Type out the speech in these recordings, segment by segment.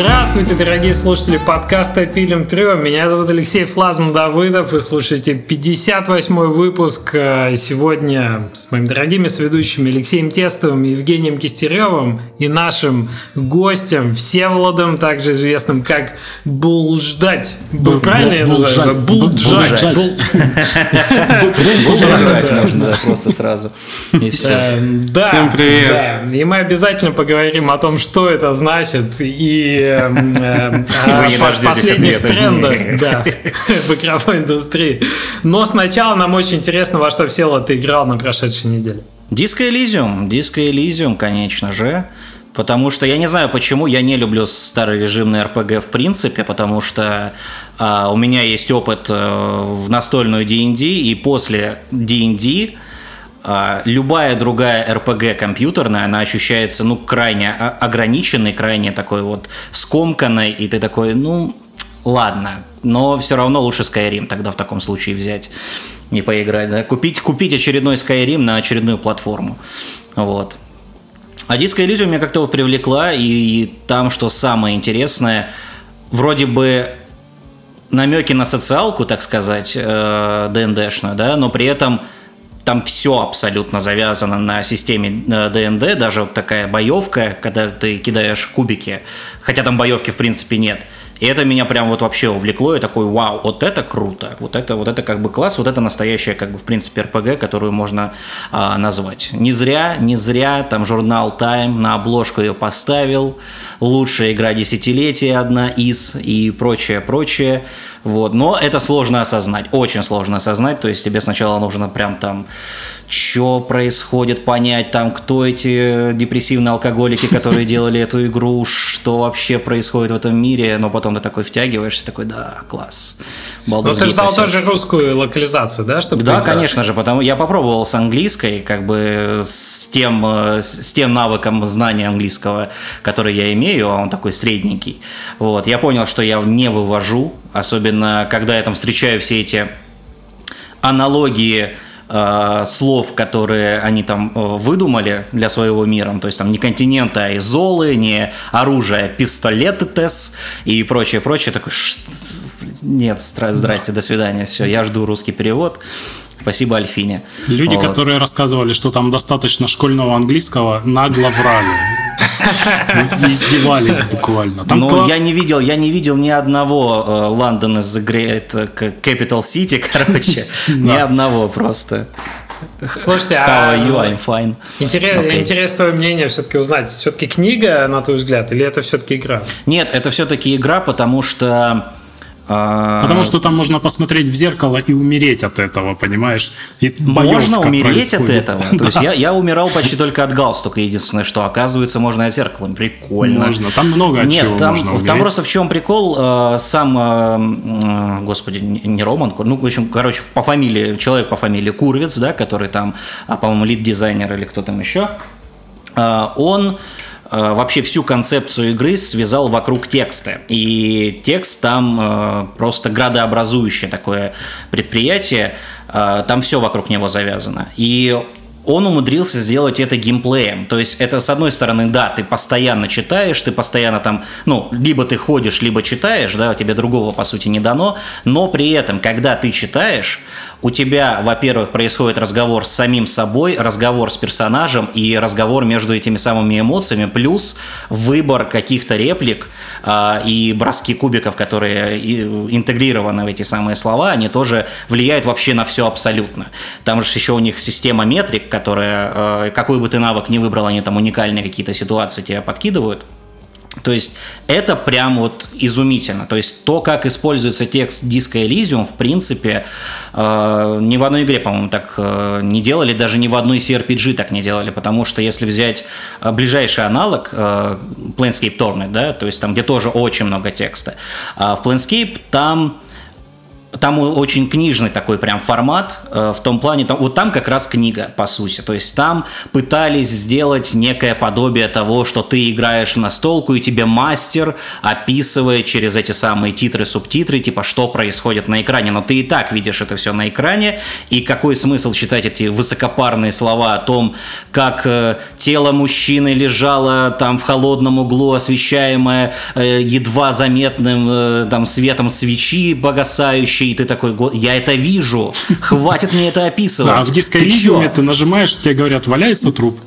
atrás. Здравствуйте, дорогие слушатели подкаста «Пилим трем». Меня зовут Алексей Флазм Давыдов. Вы слушаете 58-й выпуск. Э, сегодня с моими дорогими сведущими Алексеем Тестовым Евгением Кистеревым и нашим гостем Всеволодом, также известным как Булждать. Был правильно я называю? Булджать. Булжать можно просто сразу. И все. Э, да, Всем привет. И мы обязательно поговорим о том, что это значит и Эм, последних трендах в игровой индустрии. Но сначала нам очень интересно, во что Всеволод ты играл на прошедшей неделе. Диско Элизиум, Диско Элизиум, конечно же. Потому что я не знаю, почему я не люблю старорежимный RPG в принципе, потому что а, у меня есть опыт а, в настольную D&D, и после D&D а, любая другая RPG компьютерная, она ощущается, ну, крайне ограниченной, крайне такой вот скомканной, и ты такой, ну, ладно, но все равно лучше Skyrim тогда в таком случае взять и поиграть, да, купить, купить очередной Skyrim на очередную платформу, вот. А Disco Elysium меня как-то вот привлекла, и там, что самое интересное, вроде бы намеки на социалку, так сказать, э, ДНДшную, да, но при этом там все абсолютно завязано на системе ДНД, э, даже вот такая боевка, когда ты кидаешь кубики, хотя там боевки в принципе нет – и это меня прям вот вообще увлекло, и такой, вау, вот это круто, вот это, вот это как бы класс, вот это настоящая как бы в принципе РПГ, которую можно а, назвать. Не зря, не зря там журнал Time на обложку ее поставил, лучшая игра десятилетия одна из и прочее, прочее. Вот. Но это сложно осознать, очень сложно осознать, то есть тебе сначала нужно прям там что происходит, понять там, кто эти депрессивные алкоголики, которые делали эту игру, что вообще происходит в этом мире, но потом ты такой втягиваешься, такой, да, класс. Но ты ждал тоже русскую локализацию, да, чтобы Да, конечно же, потому я попробовал с английской, как бы с тем, с тем навыком знания английского, который я имею, а он такой средненький. Вот, я понял, что я не вывожу, особенно когда я там встречаю все эти аналогии э, слов, которые они там э, выдумали для своего мира, то есть там не континента, а изолы, не оружие, а пистолеты тес и прочее, прочее, такой, нет, здрасте, до свидания, все, я жду русский перевод, Спасибо Альфине. Люди, вот. которые рассказывали, что там достаточно школьного английского, нагло врали. Издевались буквально. Там Но я не видел, я не видел ни одного London is the great capital city, короче, ни одного просто. Слушайте, How а are you? I'm fine. Интерес, okay. Интересно твое мнение все-таки узнать. Все-таки книга, на твой взгляд, или это все-таки игра? Нет, это все-таки игра, потому что Потому что там можно посмотреть в зеркало и умереть от этого, понимаешь? И можно умереть происходит. от этого. То есть я, я умирал почти только от галстука. Единственное, что оказывается, можно от зеркала. Прикольно. Можно. Там много от Нет, чего там, можно умереть. Там просто в чем прикол. Э, сам, э, господи, не Роман, ну, в общем, короче, по фамилии, человек по фамилии Курвиц, да, который там, а, по-моему, лид-дизайнер или кто там еще, он вообще всю концепцию игры связал вокруг текста. И текст там э, просто градообразующее такое предприятие, э, там все вокруг него завязано. И он умудрился сделать это геймплеем. То есть это, с одной стороны, да, ты постоянно читаешь, ты постоянно там, ну, либо ты ходишь, либо читаешь, да, тебе другого, по сути, не дано, но при этом, когда ты читаешь, у тебя, во-первых, происходит разговор с самим собой, разговор с персонажем и разговор между этими самыми эмоциями, плюс выбор каких-то реплик э, и броски кубиков, которые интегрированы в эти самые слова, они тоже влияют вообще на все абсолютно. Там же еще у них система метрик, которая, э, какой бы ты навык ни выбрал, они там уникальные какие-то ситуации тебе подкидывают. То есть это прям вот изумительно. То есть то, как используется текст диска Elysium, в принципе, э, ни в одной игре, по-моему, так э, не делали, даже ни в одной CRPG так не делали, потому что если взять э, ближайший аналог э, Planescape Torment, да, то есть там, где тоже очень много текста, э, в Planescape там там очень книжный такой прям формат, э, в том плане, там, вот там как раз книга, по сути. То есть там пытались сделать некое подобие того, что ты играешь в настолку, и тебе мастер описывает через эти самые титры, субтитры, типа, что происходит на экране. Но ты и так видишь это все на экране, и какой смысл читать эти высокопарные слова о том, как э, тело мужчины лежало там в холодном углу, освещаемое э, едва заметным там светом свечи погасающей, и ты такой, я это вижу, хватит мне это описывать. А в диско ты нажимаешь, тебе говорят, валяется труп.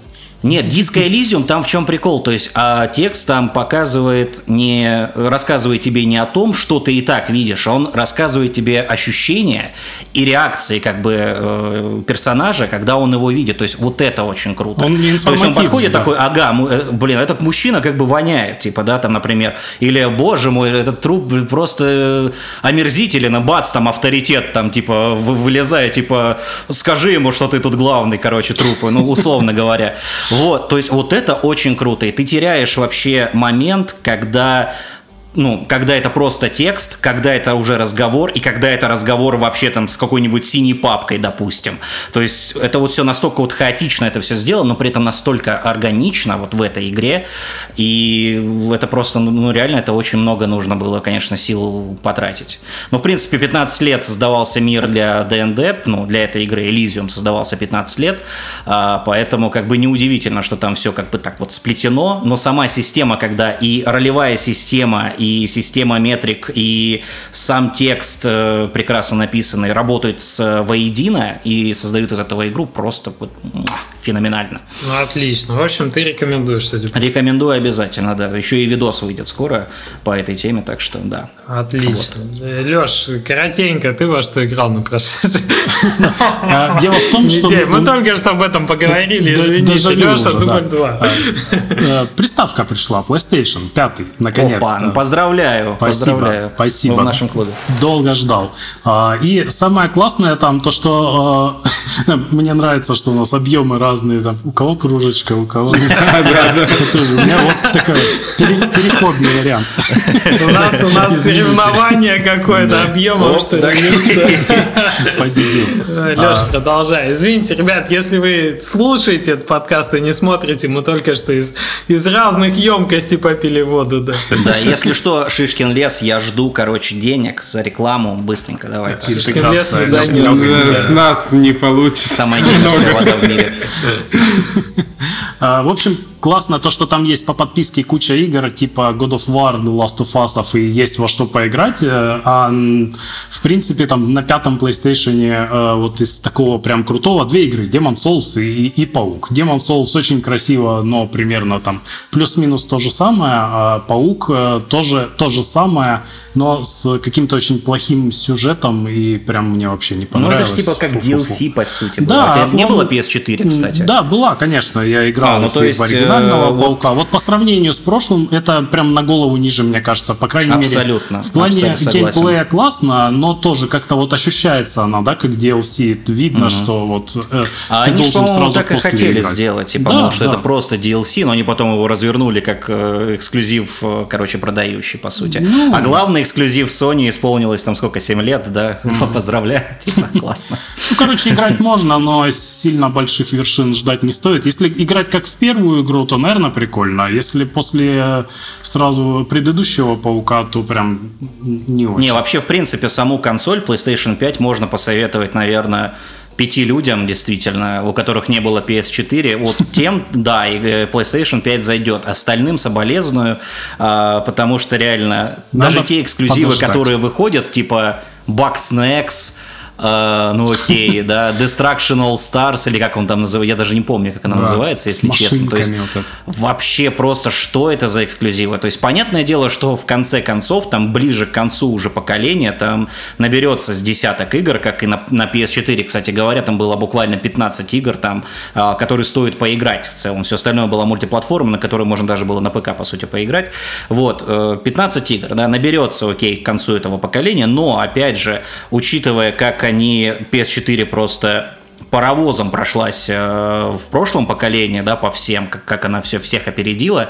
Нет, диско Elysium там в чем прикол, то есть а текст там показывает не рассказывает тебе не о том, что ты и так видишь, а он рассказывает тебе ощущения и реакции как бы э, персонажа, когда он его видит, то есть вот это очень круто. Он то есть он подходит да. такой, ага, э, блин, этот мужчина как бы воняет, типа да, там, например, или боже мой, этот труп просто омерзителен, и бац, там авторитет там типа вылезает, типа скажи ему, что ты тут главный, короче, трупы, ну условно говоря. Вот, то есть вот это очень круто. И ты теряешь вообще момент, когда ну, когда это просто текст, когда это уже разговор, и когда это разговор вообще там с какой-нибудь синей папкой, допустим. То есть это вот все настолько вот хаотично это все сделано, но при этом настолько органично вот в этой игре, и это просто, ну, реально это очень много нужно было, конечно, сил потратить. Но, в принципе, 15 лет создавался мир для ДНД, ну, для этой игры Elysium создавался 15 лет, а, поэтому как бы неудивительно, что там все как бы так вот сплетено, но сама система, когда и ролевая система, и система метрик, и сам текст э, прекрасно написанный работают с э, воедино и создают из этого игру просто вот, феноменально. Ну, отлично. В общем, ты рекомендуешь, кстати. Рекомендую обязательно, да. Еще и видос выйдет скоро по этой теме, так что да. Отлично. Вот. Э, Леш, коротенько, ты во что играл на прошедшей? А, дело в том, что... Мы только что об этом поговорили, извините, Леша, дубль 2. А, э, приставка пришла, PlayStation 5, наконец-то. Поздравляю, поздравляю. Спасибо. В нашем клубе. Долго ждал. А, и самое классное там то, что мне нравится, что у нас объемы разные разные, там, у кого кружечка, у кого... У меня вот такой переходный вариант. У нас у нас соревнование какое-то объемом, что ли. Победил. Леша, продолжай. Извините, ребят, если вы слушаете этот подкаст и не смотрите, мы только что из, разных емкостей попили воду, да. Да, если что, Шишкин лес, я жду, короче, денег за рекламу. Быстренько давай. Шишкин лес не. Нас не получится. Самая вода в мире. А, в общем, классно то, что там есть по подписке куча игр, типа God of War, The Last of Us, и есть во что поиграть. Э, а в принципе, там на пятом PlayStation э, вот из такого прям крутого две игры, Demon Souls и, и Паук. Demon Souls очень красиво, но примерно там плюс-минус то же самое, а Паук э, тоже то же самое, но с каким-то очень плохим сюжетом, и прям мне вообще не понравилось. Ну, это же типа как DLC, по сути. Да, было. не было PS4, кстати. Да, была, конечно, я играл а, ну, то есть, в оригинального э. Вот... вот по сравнению с прошлым, это прям на голову ниже, мне кажется, по крайней абсолютно, мере. В плане геймплея классно, но тоже как-то вот ощущается она, да, как DLC. Видно, угу. что вот э, А они, по-моему, так и хотели играть. сделать, типа, да, потому что да. это просто DLC, но они потом его развернули как э, эксклюзив, э, короче, продающий, по сути. Ну, а главный эксклюзив Sony исполнилось там сколько, 7 лет, да? Mm-hmm. Поздравляю, типа, классно. Ну, короче, играть можно, но сильно больших вершин ждать не стоит. Если играть как в первую игру, то, наверное, прикольно. А если после сразу предыдущего Паука, то прям не очень. Не, вообще, в принципе, саму консоль PlayStation 5 можно посоветовать, наверное, пяти людям, действительно, у которых не было PS4, вот тем, да, и э, PlayStation 5 зайдет. Остальным соболезную, а, потому что реально Надо даже те эксклюзивы, подождать. которые выходят, типа Bugsnax, Uh, ну окей, да, Destruction All Stars, или как он там называется, я даже не помню, как она да, называется, если честно. То есть вот вообще просто что это за эксклюзивы? То есть понятное дело, что в конце концов, там ближе к концу уже поколения, там наберется с десяток игр, как и на, на PS4, кстати говоря, там было буквально 15 игр, там, uh, которые стоит поиграть в целом. Все остальное было мультиплатформа, на которой можно даже было на ПК, по сути, поиграть. Вот, 15 э, игр, да, наберется, окей, к концу этого поколения, но, опять же, учитывая, как они PS4 просто паровозом прошлась э, в прошлом поколении, да, по всем, как, как она все всех опередила.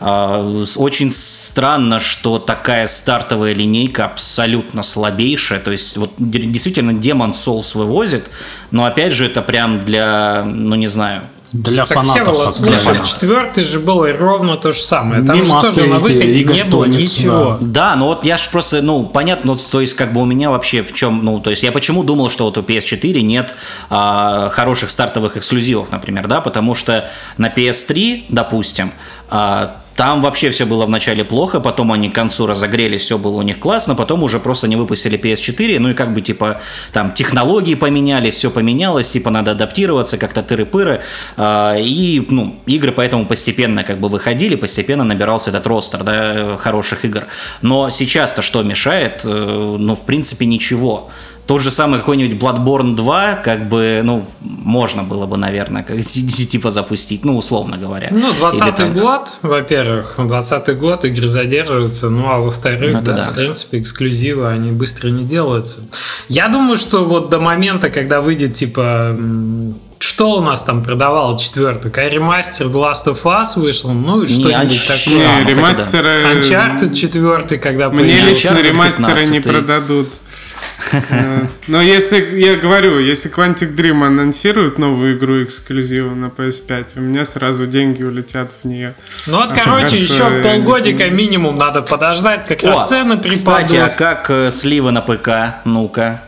Э, очень странно, что такая стартовая линейка абсолютно слабейшая. То есть, вот действительно Demon Souls вывозит, но опять же, это прям для, ну не знаю, для так фанатов. Вот, слушай, четвертый же было ровно то же самое. Там Мимо же тоже на выходе не было ничего. Да. да, ну вот я же просто, ну, понятно, то есть как бы у меня вообще в чем, ну, то есть я почему думал, что вот у PS4 нет а, хороших стартовых эксклюзивов, например, да, потому что на PS3, допустим, а, там вообще все было вначале плохо, потом они к концу разогрелись, все было у них классно, потом уже просто не выпустили PS4, ну и как бы типа там технологии поменялись, все поменялось, типа надо адаптироваться, как-то тыры-пыры, а, и ну, игры поэтому постепенно как бы выходили, постепенно набирался этот ростер да, хороших игр. Но сейчас-то что мешает? Э, ну, в принципе, ничего. Тот же самый какой-нибудь Bloodborne 2, как бы, ну, можно было бы, наверное, как, типа запустить, ну, условно говоря. Ну, 20-й год, во-первых, 20-й год, игры задерживаются, ну, а во-вторых, ну, да, да, в принципе, эксклюзивы, они быстро не делаются. Я думаю, что вот до момента, когда выйдет, типа, что у нас там продавал четвертый? Какая ремастер The Last of Us вышел? Ну, что-нибудь такое. Не, ремастеры... Uncharted четвертый, когда Мне лично ремастеры не продадут. Но если, я говорю, если Quantic Dream анонсирует новую игру эксклюзиву на PS5, у меня сразу деньги улетят в нее. Ну вот, короче, еще полгодика минимум надо подождать, как раз цены припадут. Кстати, а как э, сливы на ПК? Ну-ка.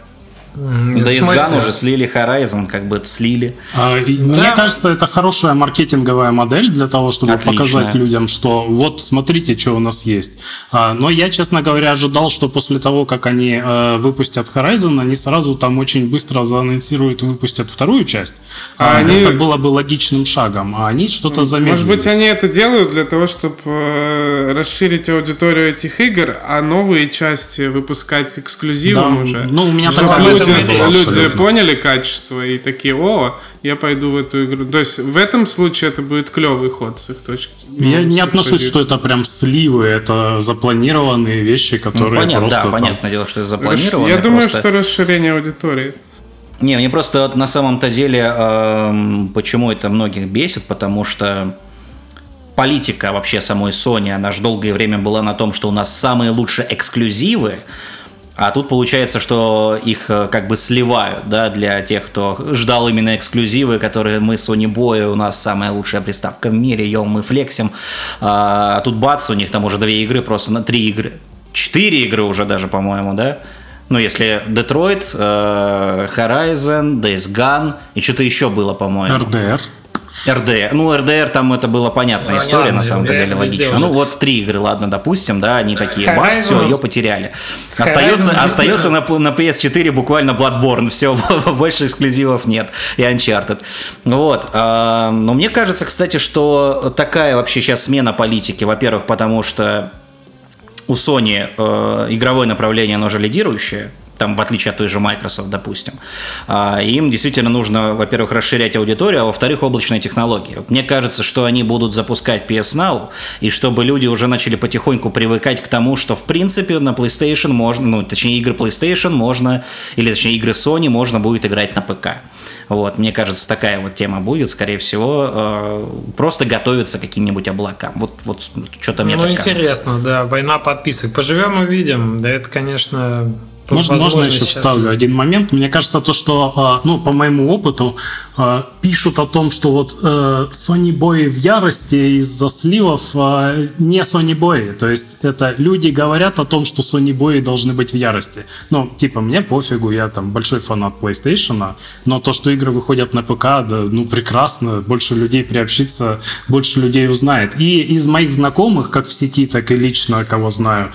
Да из Gone уже слили Horizon, как бы слили. А, да. Мне кажется, это хорошая маркетинговая модель для того, чтобы Отличная. показать людям, что вот смотрите, что у нас есть. А, но я, честно говоря, ожидал, что после того, как они э, выпустят Horizon, они сразу там очень быстро заанонсируют и выпустят вторую часть. А они... Это было бы логичным шагом, а они что-то замедлились. Может быть, они это делают для того, чтобы э, расширить аудиторию этих игр, а новые части выпускать эксклюзивом да, уже. Ну, у меня такая люди, люди поняли качество и такие, о, я пойду в эту игру. То есть в этом случае это будет клевый ход с их точки ну, Я не отношусь, позиции. что это прям сливы, это запланированные вещи, которые ну, понятно, просто... Да, там... понятное дело, что это запланировано. Я думаю, просто... что расширение аудитории. Не, мне просто на самом-то деле, э, почему это многих бесит, потому что политика вообще самой Sony, она же долгое время была на том, что у нас самые лучшие эксклюзивы, а тут получается, что их э, как бы сливают, да, для тех, кто ждал именно эксклюзивы, которые мы Sony Boy, у нас самая лучшая приставка в мире, йоу, мы флексим. А тут бац, у них там уже две игры, просто на три игры. Четыре игры уже даже, по-моему, да? Ну, если Детройт, э, Horizon, Days Gone и что-то еще было, по-моему. RDR. РДР. Ну, РДР там это была понятная история, на самом деле, логично. Ну, вот три игры, ладно, допустим, да, они такие, бас, все, ее потеряли. Остается, остается на, на PS4 буквально Bloodborne, все, больше эксклюзивов нет, и Uncharted. Вот. А, но мне кажется, кстати, что такая вообще сейчас смена политики, во-первых, потому что у Sony э, игровое направление, оно же лидирующее, там, в отличие от той же Microsoft, допустим. А, им действительно нужно, во-первых, расширять аудиторию, а во-вторых, облачные технологии. Мне кажется, что они будут запускать PS Now, и чтобы люди уже начали потихоньку привыкать к тому, что, в принципе, на PlayStation можно, ну, точнее, игры PlayStation можно, или, точнее, игры Sony можно будет играть на ПК. Вот, мне кажется, такая вот тема будет, скорее всего, э, просто готовиться к каким-нибудь облакам. Вот, вот что-то мне Ну, интересно, кажется. да, война подписок. Поживем увидим. Да, это, конечно, можно, можно еще вставлю есть. один момент. Мне кажется, то, что, а, ну, по моему опыту, а, пишут о том, что вот э, Sony Boy в ярости из-за сливов а, не Sony Boy. То есть это люди говорят о том, что Sony Boy должны быть в ярости. Ну, типа, мне пофигу, я там большой фанат PlayStation, но то, что игры выходят на ПК, да, ну, прекрасно, больше людей приобщится, больше людей узнает. И из моих знакомых, как в сети, так и лично, кого знаю,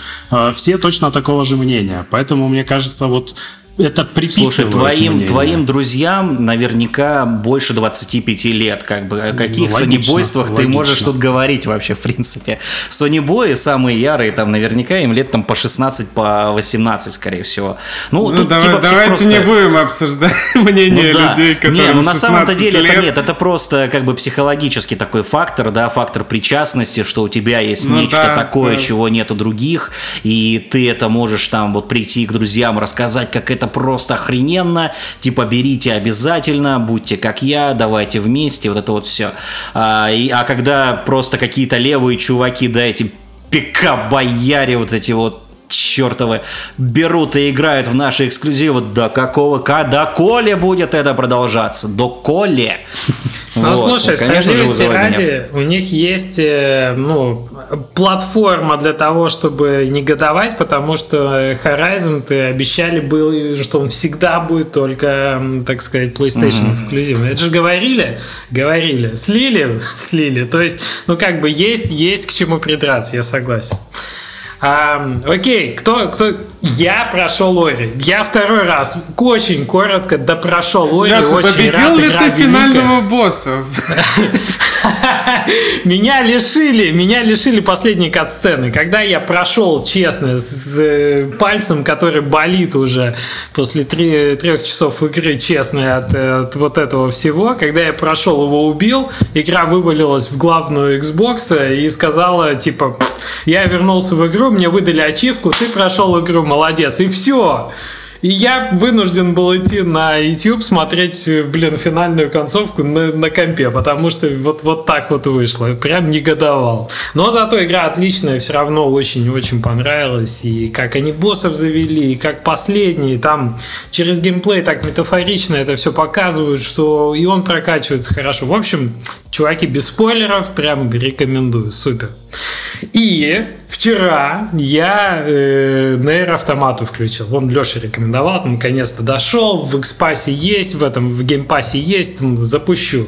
все точно такого же мнения. Поэтому мне мне кажется, вот это приписывают Слушай, твоим, твоим друзьям наверняка больше 25 лет. Как бы. О каких ну, сонебойствах ты можешь тут говорить вообще, в принципе? Сонебои самые ярые, там наверняка им лет там по 16, по 18, скорее всего. Ну, ну тут, давай, типа, давайте просто... не будем обсуждать мнение ну, да. людей, которые Не, ну на самом-то деле лет. это нет, это просто как бы психологический такой фактор, да, фактор причастности, что у тебя есть ну, нечто да, такое, да. чего нет у других, и ты это можешь там вот прийти к друзьям, рассказать, как это просто охрененно, типа берите обязательно, будьте как я, давайте вместе, вот это вот все. А, и, а когда просто какие-то левые чуваки, да, эти пика-бояре, вот эти вот чертовы берут и играют в наши эксклюзивы. До какого, до коли будет это продолжаться? До коли? Ну, вот. слушай, конечно же, ради, у них есть э, ну, платформа для того, чтобы негодовать, потому что Horizon ты обещали был, что он всегда будет только, так сказать, PlayStation эксклюзивный. Это же говорили? Говорили. Слили? Слили. То есть, ну как бы есть, есть к чему придраться, я согласен. Окей, кто, кто? Я прошел Ори. Я второй раз очень коротко да прошел Ори. Леша, очень победил рад, ли ты финального босса? Меня лишили, меня лишили последней катсцены. Когда я прошел, честно, с э, пальцем, который болит уже после трех часов игры, честно, от, от вот этого всего, когда я прошел его убил, игра вывалилась в главную Xbox и сказала, типа, я вернулся в игру, мне выдали ачивку, ты прошел игру, молодец, и все. И я вынужден был идти на YouTube смотреть, блин, финальную концовку на, на компе, потому что вот, вот так вот вышло. Прям негодовал. Но зато игра отличная, все равно очень-очень понравилась. И как они боссов завели, и как последние, там через геймплей так метафорично это все показывают, что и он прокачивается хорошо. В общем, чуваки, без спойлеров, прям рекомендую. Супер. И вчера я э, Nier Automat у включил. Вон Леша рекомендовал, наконец-то дошел. В Xpass есть, в этом в геймпассе есть, запущу.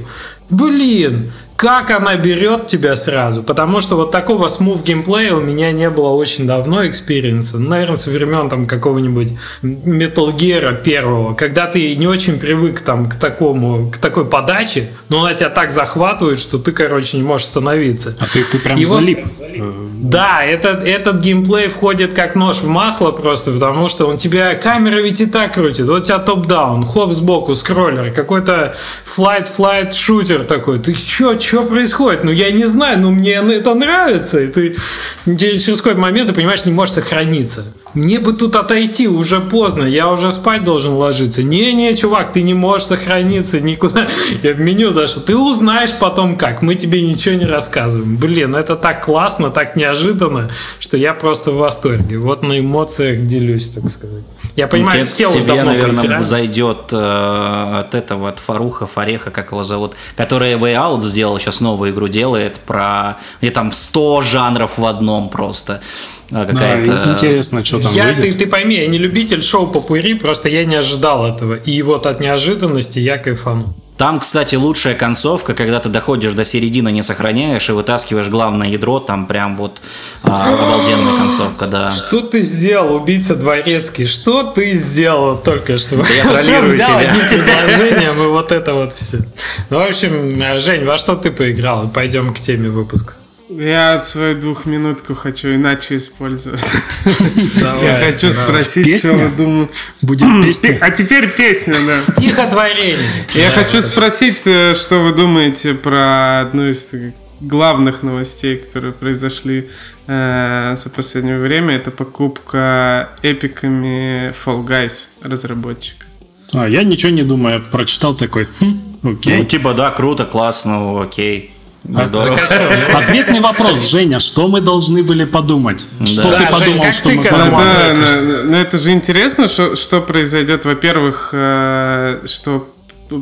Блин, как она берет тебя сразу. Потому что вот такого smooth геймплея у меня не было очень давно experience а. Ну, наверное, со времен там какого-нибудь Metal Gear первого, когда ты не очень привык там к такому, к такой подаче, но она тебя так захватывает, что ты, короче, не можешь остановиться. А ты, ты прям и залип. Вот, да, этот, этот геймплей входит как нож в масло просто, потому что он тебя, камера ведь и так крутит. Вот у тебя top-down, хоп сбоку, скроллер, какой-то flight-flight шутер такой. Ты чё, чё что происходит? Ну, я не знаю, но мне это нравится. И ты через какой-то момент, ты понимаешь, не можешь сохраниться. Мне бы тут отойти, уже поздно, я уже спать должен ложиться. Не-не, чувак, ты не можешь сохраниться никуда. Я в меню зашел. Ты узнаешь потом как, мы тебе ничего не рассказываем. Блин, это так классно, так неожиданно, что я просто в восторге. Вот на эмоциях делюсь, так сказать. Я понимаю, тебе, все уже давно наверное, поиграли. зайдет э, от этого, от Фаруха, Фареха, как его зовут, который Way Out сделал, сейчас новую игру делает про, где там 100 жанров в одном просто а, какая-то... Да, интересно, что там я, ты, ты пойми, я не любитель шоу попури, просто я не ожидал этого. И вот от неожиданности я кайфанул. Там, кстати, лучшая концовка, когда ты доходишь до середины, не сохраняешь и вытаскиваешь главное ядро, там прям вот а, обалденная концовка, да. Что ты сделал, убийца дворецкий? Что ты сделал только что? Я троллирую взял тебя. одним предложением и вот это вот все. Ну, в общем, Жень, во что ты поиграл? Пойдем к теме выпуска. Я свою двухминутку хочу иначе использовать. Я хочу спросить, что вы думаете. Будет песня. А теперь песня, да. Стихотворение. Я хочу спросить, э, что вы думаете про одну из главных новостей, которые произошли э, за последнее время. Это покупка эпиками Fall Guys разработчика. А, я ничего не думаю, я прочитал такой, хм, окей. Ну, типа, да, круто, классно, окей. Здорово. Ответный вопрос, Женя, что мы должны были подумать? Что да, ты подумал, Жень, что ты мы подумали? Да, но, но это же интересно, что, что произойдет. Во-первых, э, что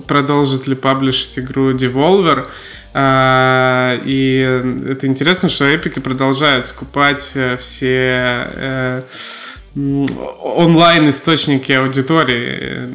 продолжит ли паблишить игру Devolver. Э, и это интересно, что эпики продолжают скупать э, все э, онлайн источники аудитории.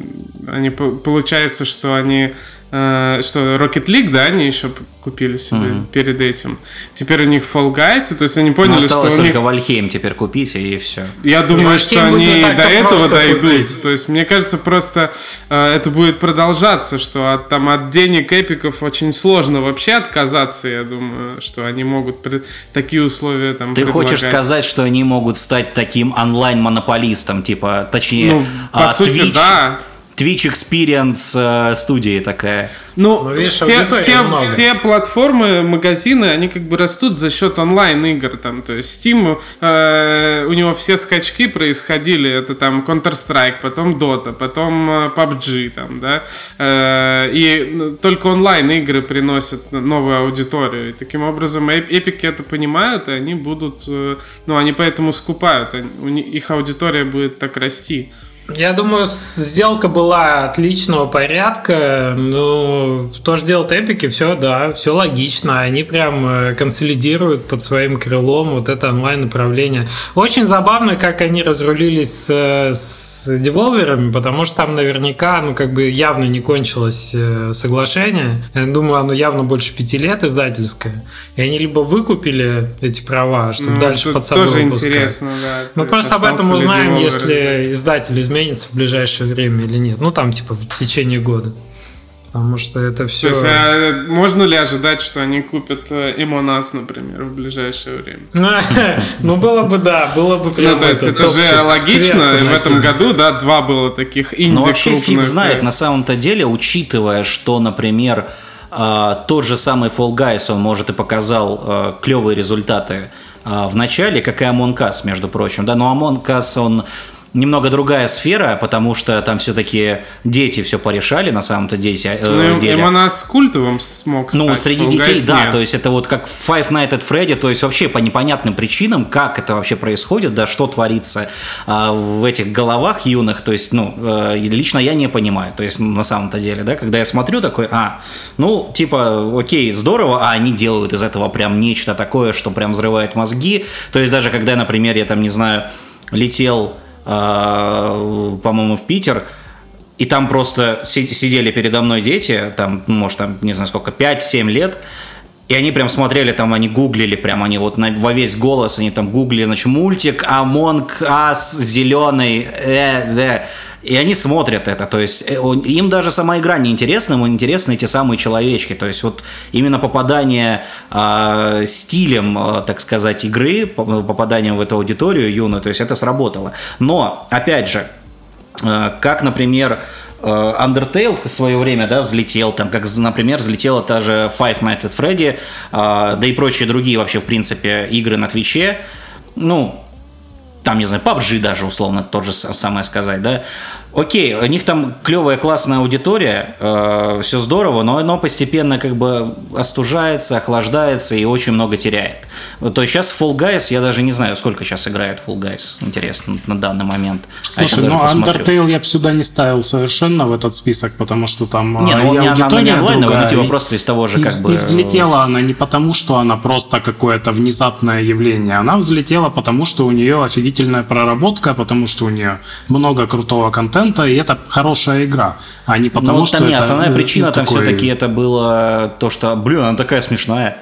Они получается, что они Э, что Rocket League, да, они еще купили себе mm-hmm. перед этим. Теперь у них Fall Guys, то есть они поняли, Но осталось что у только них... Вальхейм теперь купить, и все. Я думаю, что они до этого дойдут. Купить. То есть мне кажется, просто э, это будет продолжаться, что от, там, от денег эпиков очень сложно вообще отказаться, я думаю, что они могут при... такие условия там Ты предлагать. хочешь сказать, что они могут стать таким онлайн-монополистом, типа, точнее, ну, по а, сути, Twitch... да Twitch Experience э, студии такая. Ну, ну видишь, все, все, все платформы, магазины, они как бы растут за счет онлайн-игр. Там, то есть Steam, э, у него все скачки происходили, это там Counter-Strike, потом Dota, потом э, PUBG, там, да. Э, и ну, только онлайн-игры приносят новую аудиторию. И таким образом эпики это понимают, и они будут, э, ну, они поэтому скупают, они, их аудитория будет так расти. Я думаю, сделка была отличного порядка. Ну, то, что делают эпики, все, да, все логично. Они прям э, консолидируют под своим крылом вот это онлайн-направление. Очень забавно, как они разрулились с, с деволверами, потому что там наверняка, ну, как бы явно не кончилось э, соглашение. Я думаю, оно явно больше пяти лет издательское. И они либо выкупили эти права, чтобы ну, дальше под собой тоже выпускать. интересно, да. Мы просто об этом узнаем, если издатель изменит изменится в ближайшее время или нет. Ну, там, типа, в течение года. Потому что это все... То есть, а можно ли ожидать, что они купят Эмонас, например, в ближайшее время? Ну, было бы, да, было бы прям... Ну, то есть, это же логично. В этом году, да, два было таких инди Ну, вообще, фиг знает, на самом-то деле, учитывая, что, например, а, тот же самый Fall Guys, он, может, и показал а, клевые результаты а, в начале, как и Among Us, между прочим. Да, но Among Us, он немного другая сфера, потому что там все-таки дети все порешали, на самом-то дети, э, ну, деле. Именно с культовым смог Ну, стать, среди детей, да, то есть это вот как Five Nights at Freddy, то есть вообще по непонятным причинам, как это вообще происходит, да, что творится э, в этих головах юных, то есть, ну, э, лично я не понимаю, то есть на самом-то деле, да, когда я смотрю такой, а, ну, типа, окей, здорово, а они делают из этого прям нечто такое, что прям взрывает мозги, то есть даже когда, например, я там, не знаю, летел по-моему, в Питер, и там просто сидели передо мной дети, там, может, там, не знаю сколько, 5-7 лет, и они прям смотрели, там они гуглили, прям они вот на, во весь голос, они там гуглили, значит, мультик Амонг Ас зеленый, э, э. И они смотрят это, то есть э, им даже сама игра не интересна, им интересны эти самые человечки, то есть вот именно попадание э, стилем, э, так сказать, игры, попаданием в эту аудиторию юную, то есть это сработало. Но, опять же, э, как, например, Undertale в свое время, да, взлетел, там, как, например, взлетела та же Five Nights at Freddy, да и прочие другие вообще, в принципе, игры на Твиче, ну, там, не знаю, PUBG даже, условно, тот же самое сказать, да, окей, у них там клевая, классная аудитория, э, все здорово, но оно постепенно как бы остужается, охлаждается и очень много теряет. То есть сейчас Fall Guys, я даже не знаю, сколько сейчас играет Fall Guys, интересно, на данный момент. А Слушай, а ну Undertale я бы сюда не ставил совершенно в этот список, потому что там не, ну, и она, она не онлайновая, но типа просто из того же и, как бы... И взлетела она не потому, что она просто какое-то внезапное явление, она взлетела потому, что у нее офигительная проработка, потому что у нее много крутого контента, контента, и это хорошая игра, а не потому, ну, что там не, основная причина там такой... все-таки это было то, что, блин, она такая смешная.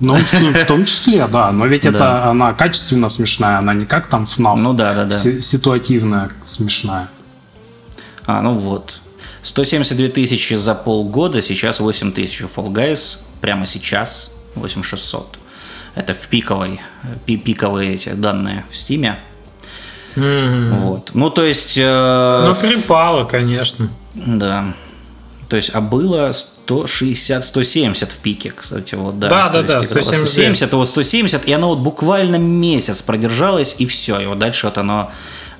Ну, в, том числе, да. Но ведь это она качественно смешная, она не как там FNAF. Ну да, да, да. Ситуативная смешная. А, ну вот. 172 тысячи за полгода, сейчас 8 тысяч Fall Guys. Прямо сейчас 8600. Это в пиковой, пиковые эти данные в Стиме. Mm-hmm. Вот. Ну, то есть... Э, ну, припало, конечно. Да. То есть, а было 160-170 в пике, кстати, вот, да. Да, да, да, 170. 170, вот 170, и оно вот буквально месяц продержалось, и все, и вот дальше вот оно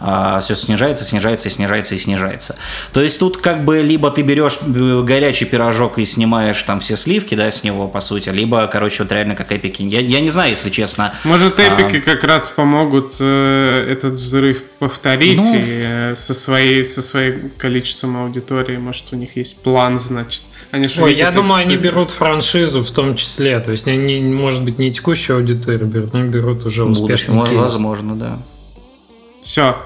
а, все снижается, снижается, снижается и снижается. То есть тут как бы либо ты берешь э, горячий пирожок и снимаешь там все сливки, да, с него, по сути, либо, короче, вот реально как эпики. Я, я не знаю, если честно. Может, эпики а... как раз помогут э, этот взрыв повторить ну... и, э, со, своей, со своим количеством аудитории. Может, у них есть план, значит. Они Ой, я думаю, они берут франшизу в том числе. То есть, они, может быть, не текущую аудиторию берут, но берут уже Будущем, Возможно, да. Все.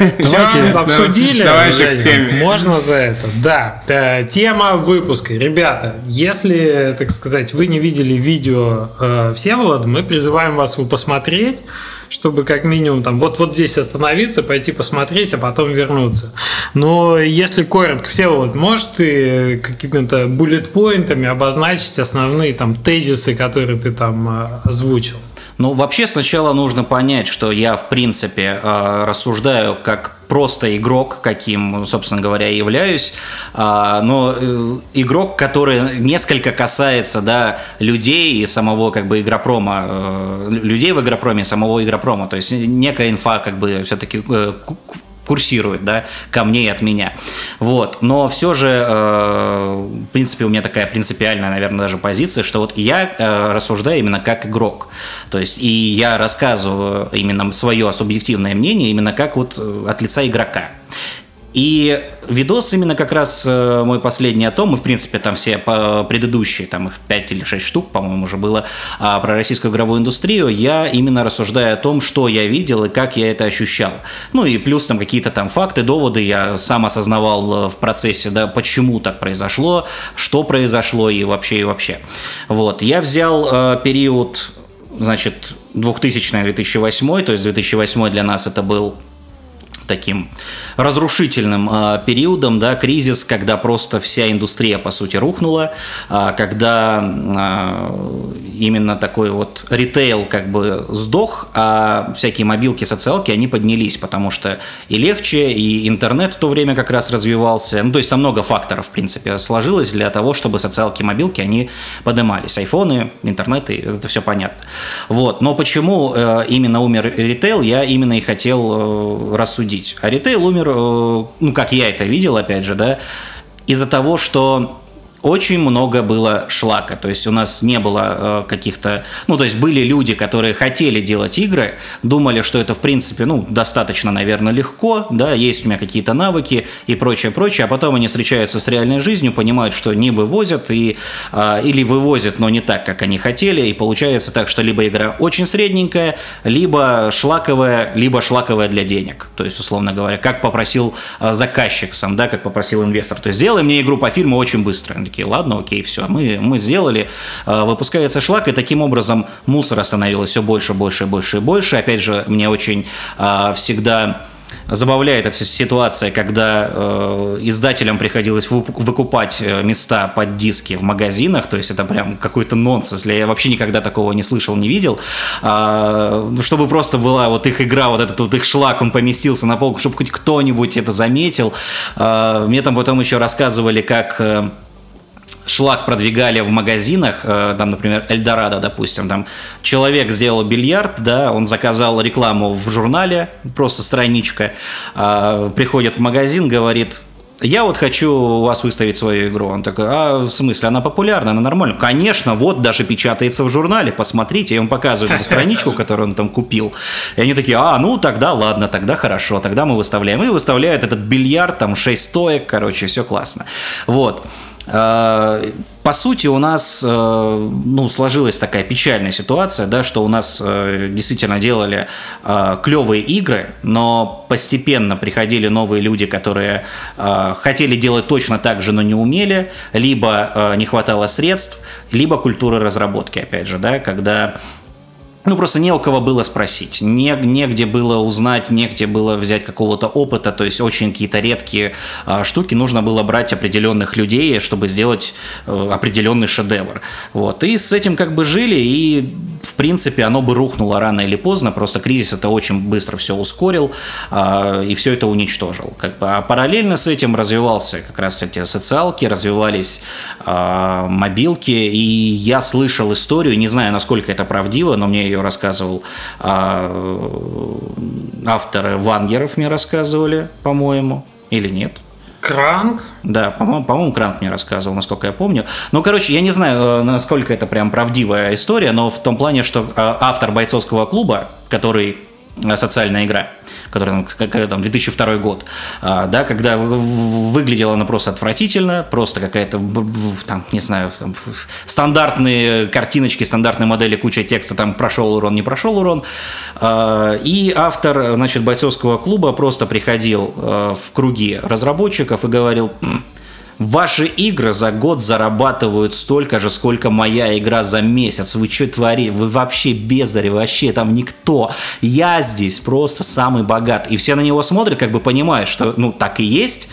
Давайте обсудили. Давайте к теме. Можно за это. Да. Тема выпуска. Ребята, если, так сказать, вы не видели видео э, Всеволода, мы призываем вас его посмотреть, чтобы как минимум там вот вот здесь остановиться, пойти посмотреть, а потом вернуться. Но если коротко, Всеволод, можешь ты какими-то bullet-поинтами обозначить основные там тезисы, которые ты там э, озвучил? Ну, вообще сначала нужно понять, что я, в принципе, э, рассуждаю как просто игрок, каким, собственно говоря, являюсь, а, но э, игрок, который несколько касается да, людей и самого как бы игропрома, э, людей в игропроме, самого игропрома, то есть некая инфа как бы все-таки курсирует, да, ко мне и от меня. Вот. Но все же, э, в принципе, у меня такая принципиальная, наверное, даже позиция, что вот я э, рассуждаю именно как игрок. То есть, и я рассказываю именно свое субъективное мнение именно как вот э, от лица игрока. И видос именно как раз э, мой последний о том, и в принципе там все предыдущие, там их 5 или 6 штук, по-моему, уже было, а, про российскую игровую индустрию, я именно рассуждаю о том, что я видел и как я это ощущал. Ну и плюс там какие-то там факты, доводы я сам осознавал э, в процессе, да, почему так произошло, что произошло и вообще, и вообще. Вот, я взял э, период, значит, 2000-2008, то есть 2008 для нас это был таким разрушительным э, периодом, да, кризис, когда просто вся индустрия, по сути, рухнула, э, когда э, именно такой вот ритейл как бы сдох, а всякие мобилки, социалки, они поднялись, потому что и легче, и интернет в то время как раз развивался, ну, то есть там много факторов, в принципе, сложилось для того, чтобы социалки, мобилки, они поднимались, айфоны, интернеты, это все понятно. Вот, но почему э, именно умер ритейл, я именно и хотел э, рассудить судить. А ритейл умер, э, ну, как я это видел, опять же, да, из-за того, что очень много было шлака. То есть у нас не было э, каких-то... Ну, то есть были люди, которые хотели делать игры, думали, что это, в принципе, ну, достаточно, наверное, легко, да, есть у меня какие-то навыки и прочее, прочее, а потом они встречаются с реальной жизнью, понимают, что не вывозят и, э, или вывозят, но не так, как они хотели, и получается так, что либо игра очень средненькая, либо шлаковая, либо шлаковая для денег. То есть, условно говоря, как попросил э, заказчик сам, да, как попросил инвестор. То есть, сделай мне игру по фильму очень быстро такие, ладно, окей, все, мы, мы сделали, а, выпускается шлак, и таким образом мусора становилось все больше, больше, больше и больше. Опять же, мне очень а, всегда забавляет эта ситуация, когда э, издателям приходилось выкупать э, места под диски в магазинах, то есть это прям какой-то нонсенс. Я вообще никогда такого не слышал, не видел. А, чтобы просто была вот их игра, вот этот вот их шлак, он поместился на полку, чтобы хоть кто-нибудь это заметил. Мне там потом еще рассказывали, как э, шлак продвигали в магазинах, э, там, например, Эльдорадо, допустим, там человек сделал бильярд, да, он заказал рекламу в журнале, просто страничка, а, приходит в магазин, говорит, я вот хочу у вас выставить свою игру. Он такой, а в смысле, она популярна, она нормальная? Конечно, вот даже печатается в журнале, посмотрите. И он показывает эту страничку, которую он там купил. И они такие, а, ну тогда ладно, тогда хорошо, тогда мы выставляем. И выставляют этот бильярд, там 6 стоек, короче, все классно. Вот. Э, по сути, у нас э, ну, сложилась такая печальная ситуация, да, что у нас э, действительно делали клевые игры, но постепенно приходили новые люди, которые хотели делать точно так же, но не умели, либо не хватало средств, либо культуры разработки, опять же, да, когда ну, просто не у кого было спросить, не, негде было узнать, негде было взять какого-то опыта, то есть очень какие-то редкие э, штуки нужно было брать определенных людей, чтобы сделать э, определенный шедевр. Вот. И с этим как бы жили, и принципе оно бы рухнуло рано или поздно, просто кризис это очень быстро все ускорил э, и все это уничтожил. Как бы. А параллельно с этим развивался как раз эти социалки, развивались э, мобилки, и я слышал историю, не знаю, насколько это правдиво, но мне ее рассказывал а, авторы Вангеров мне рассказывали, по-моему, или нет? Кранк? Да, по-моему, по-моему, Кранк мне рассказывал, насколько я помню. Ну, короче, я не знаю, э, насколько это прям правдивая история, но в том плане, что а, автор бойцовского клуба, который э, социальная игра, который там, там 2002 год, а, да, когда выглядела она просто отвратительно, просто какая-то, там, не знаю, там, стандартные картиночки, стандартные модели, куча текста, там прошел урон, не прошел урон. А, и автор, значит, бойцовского клуба просто приходил а, в круги разработчиков и говорил, Ваши игры за год зарабатывают столько же, сколько моя игра за месяц. Вы что творите? Вы вообще бездари, вообще там никто. Я здесь просто самый богат. И все на него смотрят, как бы понимают, что ну так и есть.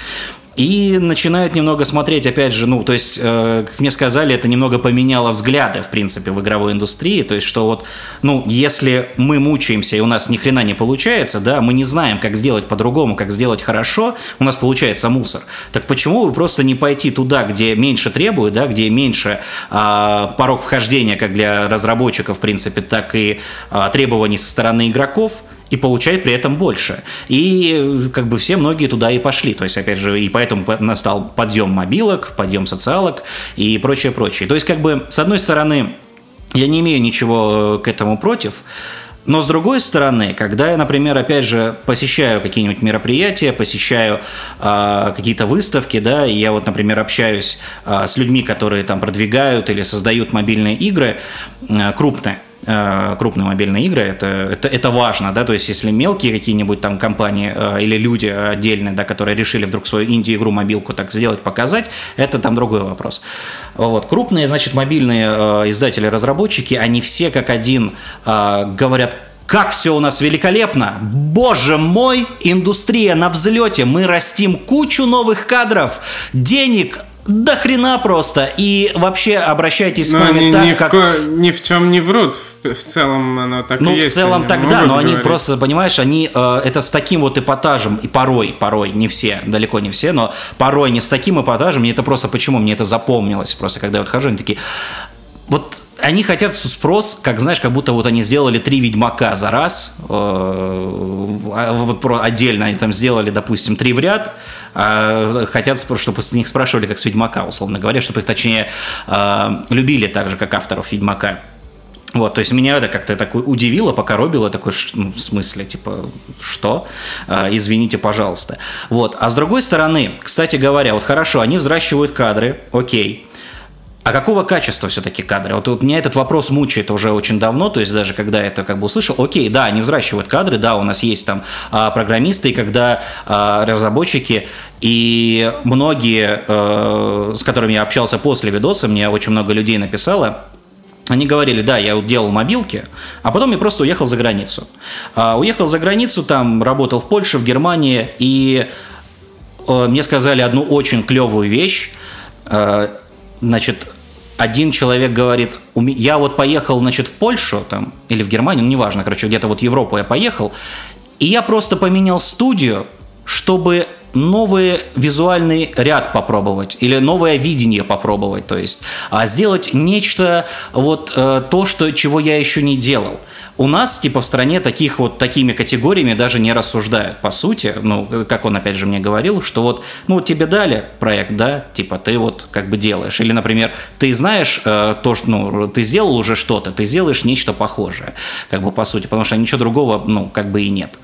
И начинают немного смотреть, опять же, ну, то есть, э, как мне сказали, это немного поменяло взгляды, в принципе, в игровой индустрии, то есть, что вот, ну, если мы мучаемся и у нас ни хрена не получается, да, мы не знаем, как сделать по-другому, как сделать хорошо, у нас получается мусор. Так почему бы просто не пойти туда, где меньше требуют, да, где меньше э, порог вхождения, как для разработчиков, в принципе, так и э, требований со стороны игроков, и получает при этом больше. И как бы все многие туда и пошли. То есть, опять же, и поэтому настал подъем мобилок, подъем социалок и прочее, прочее. То есть, как бы, с одной стороны, я не имею ничего к этому против, но с другой стороны, когда я, например, опять же посещаю какие-нибудь мероприятия, посещаю э, какие-то выставки, да, и я вот, например, общаюсь э, с людьми, которые там продвигают или создают мобильные игры э, крупные, Э, крупные мобильные игры, это, это, это важно, да, то есть если мелкие какие-нибудь там компании э, или люди отдельные, да, которые решили вдруг свою инди-игру, мобилку так сделать, показать, это там другой вопрос. Вот. Крупные, значит, мобильные э, издатели-разработчики, они все как один говорят, как все у нас великолепно! Боже мой, индустрия на взлете, мы растим кучу новых кадров, денег до хрена просто. И вообще обращайтесь с но нами они так, ни как... В ко... Ни в чем не врут. В, в целом оно так ну, и есть. Ну, в целом так, да, но говорить. они просто, понимаешь, они э, это с таким вот эпатажем, и порой, порой, не все, далеко не все, но порой не с таким эпатажем, мне это просто почему, мне это запомнилось, просто когда я вот хожу, они такие, вот они хотят спрос, как знаешь, как будто вот они сделали три Ведьмака за раз, э, а вот отдельно они там сделали, допустим, три в ряд, а хотят, чтобы с них спрашивали, как с Ведьмака, условно говоря, чтобы их, точнее, э, любили так же, как авторов Ведьмака. Вот, то есть меня это как-то так удивило, покоробило, такой, ну, в смысле, типа, что? А, извините, пожалуйста. Вот, а с другой стороны, кстати говоря, вот хорошо, они взращивают кадры, окей, а какого качества все-таки кадры? Вот, вот меня этот вопрос мучает уже очень давно, то есть даже когда я это как бы услышал, окей, да, они взращивают кадры, да, у нас есть там а, программисты, и когда а, разработчики и многие, а, с которыми я общался после видоса, мне очень много людей написало, они говорили, да, я делал мобилки, а потом я просто уехал за границу. А, уехал за границу, там работал в Польше, в Германии, и а, мне сказали одну очень клевую вещь, а, значит, один человек говорит, я вот поехал, значит, в Польшу там, или в Германию, ну, неважно, короче, где-то вот Европу я поехал, и я просто поменял студию, чтобы новый визуальный ряд попробовать или новое видение попробовать, то есть а сделать нечто вот э, то, что чего я еще не делал. У нас, типа, в стране таких вот такими категориями даже не рассуждают, по сути. Ну, как он опять же мне говорил, что вот, ну, тебе дали проект, да, типа, ты вот как бы делаешь. Или, например, ты знаешь э, то, что, ну, ты сделал уже что-то, ты сделаешь нечто похожее, как бы по сути, потому что ничего другого, ну, как бы и нет.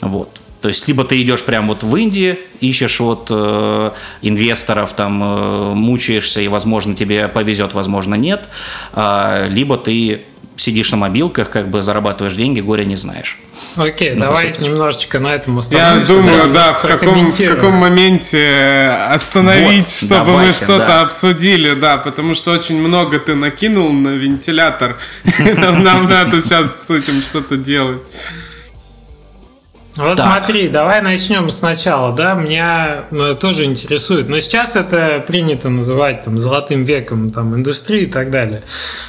Вот. То есть, либо ты идешь прямо вот в Индии, ищешь вот э, инвесторов, там э, мучаешься, и, возможно, тебе повезет, возможно, нет, э, либо ты сидишь на мобилках, как бы зарабатываешь деньги, горе не знаешь. Окей, ну, давай немножечко на этом остановимся. Я думаю, да, да в, каком, в каком моменте остановить, вот, чтобы давайте, мы что-то да. обсудили, да, потому что очень много ты накинул на вентилятор. Нам надо сейчас с этим что-то делать. Вот так. смотри, давай начнем сначала, да, меня ну, тоже интересует, но сейчас это принято называть там золотым веком там индустрии и так далее.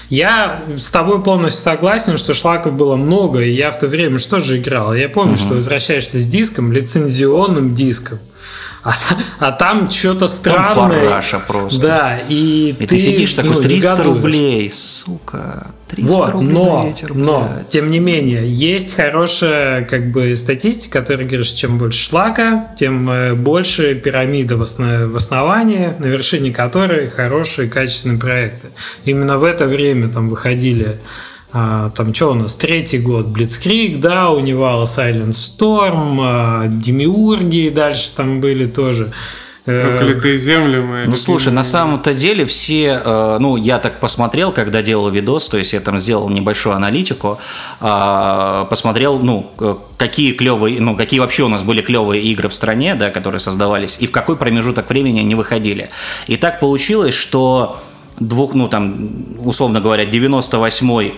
Я с тобой полностью согласен, что шлаков было много, и я в то время что же играл? Я помню, угу. что возвращаешься с диском, лицензионным диском, а, а там что-то странное. Там параша просто. Да, и, и ты, ты сидишь такой, ну, 300 рублей, сука. 300 вот, рублей но, на ветер, но, тем не менее, есть хорошая как бы статистика, которая говорит, что чем больше шлака, тем э, больше пирамида в, основ... в основании, на вершине которой хорошие качественные проекты. Именно в это время там выходили а, там что у нас, третий год, Blitzkrieg, да, у него Silent Storm, а, Демиурги дальше там были тоже. Э, Проклятые земли мои. Ну, слушай, на самом-то деле все, э, ну, я так посмотрел, когда делал видос, то есть я там сделал небольшую аналитику, а, посмотрел, ну, какие клевые, ну, какие вообще у нас были клевые игры в стране, да, которые создавались, и в какой промежуток времени они выходили. И так получилось, что двух, ну, там, условно говоря, 98-й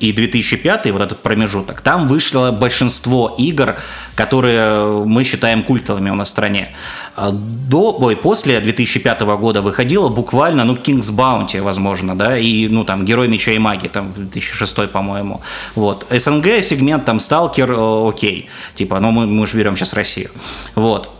и 2005, вот этот промежуток, там вышло большинство игр, которые мы считаем культовыми у нас в стране. А до, ой, после 2005 года выходило буквально, ну, King's Bounty, возможно, да, и, ну, там, Герой Меча и Маги, там, 2006, по-моему. Вот. СНГ сегмент, там, Сталкер, э, окей. Типа, ну, мы, мы же берем сейчас Россию. Вот.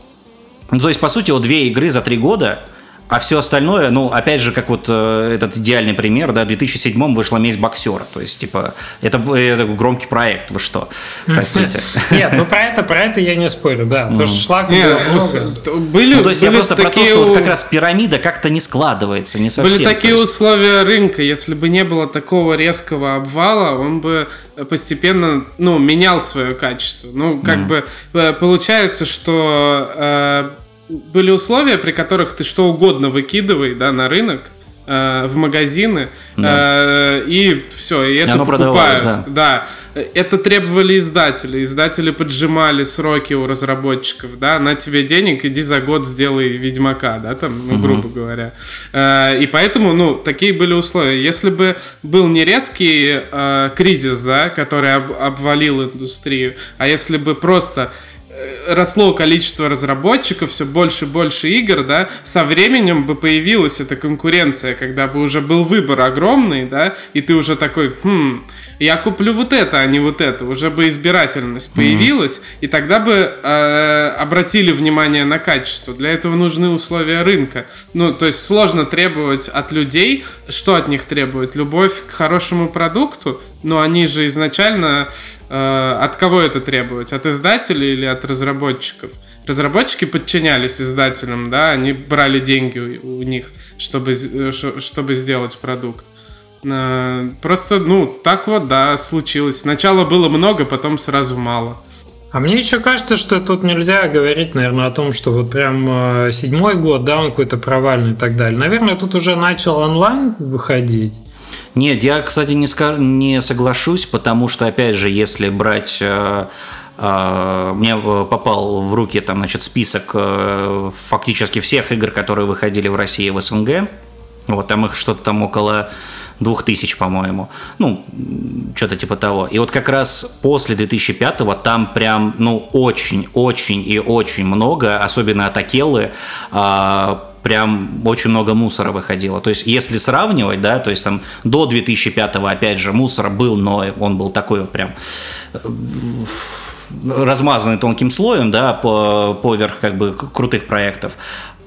Ну, то есть, по сути, вот две игры за три года – а все остальное, ну, опять же, как вот э, этот идеальный пример, да, в 2007 вышла «Месть боксера». То есть, типа, это, это громкий проект, вы что? Простите. Нет, ну про это, про это я не спорю, да. То, что шлак много. Были, ну, то есть, я просто про то, что вот как раз пирамида как-то не складывается, не совсем. Были такие условия рынка, если бы не было такого резкого обвала, он бы постепенно, ну, менял свое качество. Ну, как бы э, получается, что э, были условия, при которых ты что угодно выкидывай да, на рынок, э, в магазины, да. э, и все, и это и покупают. Да. да. Это требовали издатели. Издатели поджимали сроки у разработчиков, да, на тебе денег, иди за год сделай Ведьмака, да, там, ну, грубо угу. говоря. Э, и поэтому, ну, такие были условия. Если бы был не резкий э, кризис, да, который об, обвалил индустрию, а если бы просто росло количество разработчиков, все больше и больше игр, да, со временем бы появилась эта конкуренция, когда бы уже был выбор огромный, да, и ты уже такой, хм, я куплю вот это, а не вот это, уже бы избирательность появилась, mm-hmm. и тогда бы э, обратили внимание на качество. Для этого нужны условия рынка. Ну, то есть сложно требовать от людей, что от них требует? Любовь к хорошему продукту, но они же изначально э, от кого это требовать? От издателей или от разработчиков? Разработчики подчинялись издателям, да, они брали деньги у, у них, чтобы, э, чтобы сделать продукт. Э, просто, ну, так вот, да, случилось. Сначала было много, потом сразу мало. А мне еще кажется, что тут нельзя говорить, наверное, о том, что вот прям э, седьмой год, да, он какой-то провальный и так далее. Наверное, тут уже начал онлайн выходить. Нет, я, кстати, не, скаж... не соглашусь, потому что, опять же, если брать э, э, мне попал в руки там, значит, список э, фактически всех игр, которые выходили в России и в СНГ. Вот там их что-то там около 2000, по-моему. Ну, что-то типа того. И вот как раз после 2005-го там прям, ну, очень-очень и очень много, особенно от Акеллы, а, прям очень много мусора выходило. То есть, если сравнивать, да, то есть там до 2005-го, опять же, мусор был, но он был такой вот прям э, размазанный тонким слоем, да, по, поверх как бы крутых проектов.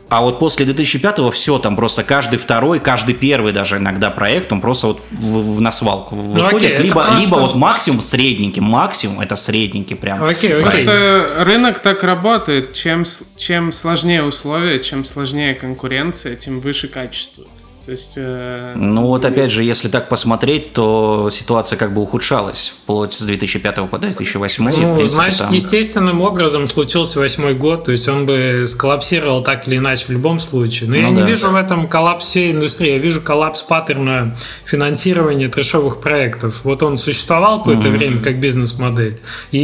А вот после 2005-го все, там просто каждый второй, каждый первый даже иногда проект, он просто вот в, в, на свалку ну, выходит. Окей, либо, просто... либо вот максимум средненький, максимум это средненький прям. Окей, окей. Просто рынок так работает. Чем, чем сложнее условия, чем сложнее конкуренция, тем выше качество. То есть, э, ну вот опять же, если так посмотреть, то ситуация как бы ухудшалась вплоть с 2005 по 2008. Ну, принципе, значит, там... естественным образом случился восьмой год, то есть он бы сколлапсировал так или иначе в любом случае. Но ну, я да. не вижу в этом коллапс всей индустрии, я вижу коллапс паттерна финансирования трешовых проектов. Вот он существовал какое-то mm-hmm. время как бизнес-модель.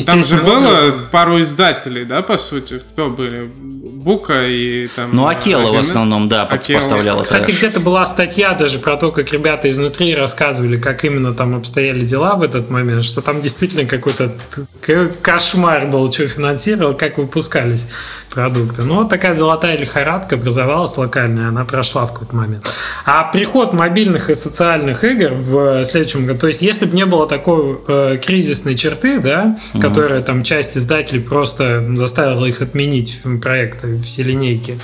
Там же было образом... пару издателей, да, по сути, кто были? Бука и там... Ну, Акела в основном, да, Акела. поставляла. Кстати, где-то была статья даже про то, как ребята изнутри рассказывали, как именно там обстояли дела в этот момент, что там действительно какой-то кошмар был, что финансировал, как выпускались продукты. Ну, вот такая золотая лихорадка образовалась локальная, она прошла в какой-то момент. А приход мобильных и социальных игр в следующем году, то есть если бы не было такой э, кризисной черты, да, угу. которая там часть издателей просто заставила их отменить проекты все линейки,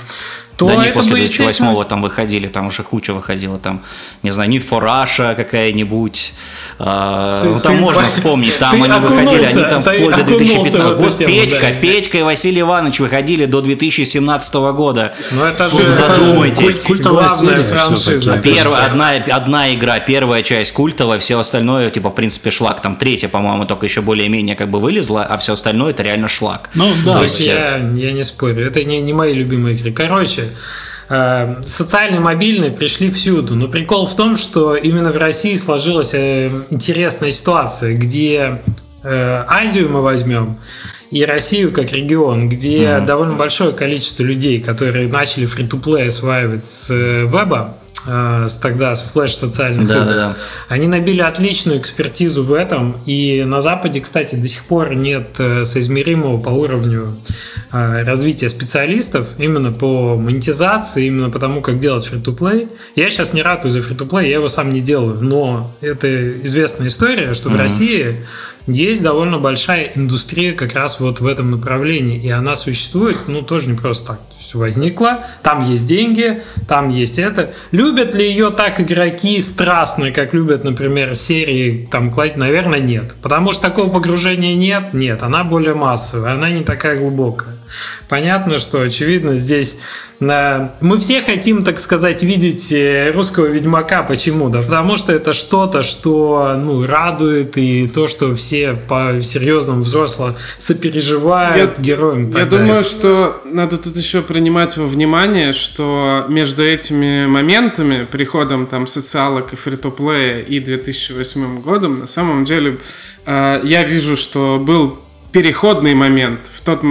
то да не, после 2008 там выходили, там уже куча выходила, там, не знаю, Need for Russia какая-нибудь, а, ты, ну, там ты, можно ты, вспомнить, там они выходили, они там вплоть до 2015 года. Петька, да. Петька и Василий Иванович выходили до 2017 года. Ну это же задумайтесь. Культовая франшиза. Первая, одна, одна игра, первая часть культовая, все остальное, типа, в принципе, шлак. Там третья, по-моему, только еще более-менее как бы вылезла, а все остальное это реально шлак. Ну да. То есть я, я не спорю, это не, не мои любимые игры. Короче, Э, социальные мобильные пришли всюду. Но прикол в том, что именно в России сложилась э, интересная ситуация, где э, Азию мы возьмем и Россию как регион, где mm-hmm. довольно большое количество людей, которые начали фри-то-плей осваивать с веба, тогда с флеш социальных да. Да. Они набили отличную экспертизу в этом, и на Западе, кстати, до сих пор нет э, соизмеримого по уровню э, развития специалистов именно по монетизации, именно по тому, как делать фри-то-плей. Я сейчас не ратую за фри-то-плей, я его сам не делаю, но это известная история, что mm-hmm. в России есть довольно большая индустрия как раз вот в этом направлении, и она существует, ну, тоже не просто так. Все возникло, там есть деньги, там есть это. Любят ли ее так игроки страстно, как любят, например, серии, там, наверное, нет. Потому что такого погружения нет, нет, она более массовая, она не такая глубокая. Понятно, что, очевидно, здесь мы все хотим, так сказать, видеть э, русского Ведьмака. Почему? Да потому что это что-то, что ну, радует, и то, что все по серьезному взросло сопереживают я, героям. Я думаю, что надо тут еще принимать во внимание, что между этими моментами, приходом там социалок и фри-то-плея и 2008 годом, на самом деле э, я вижу, что был переходный момент в тот,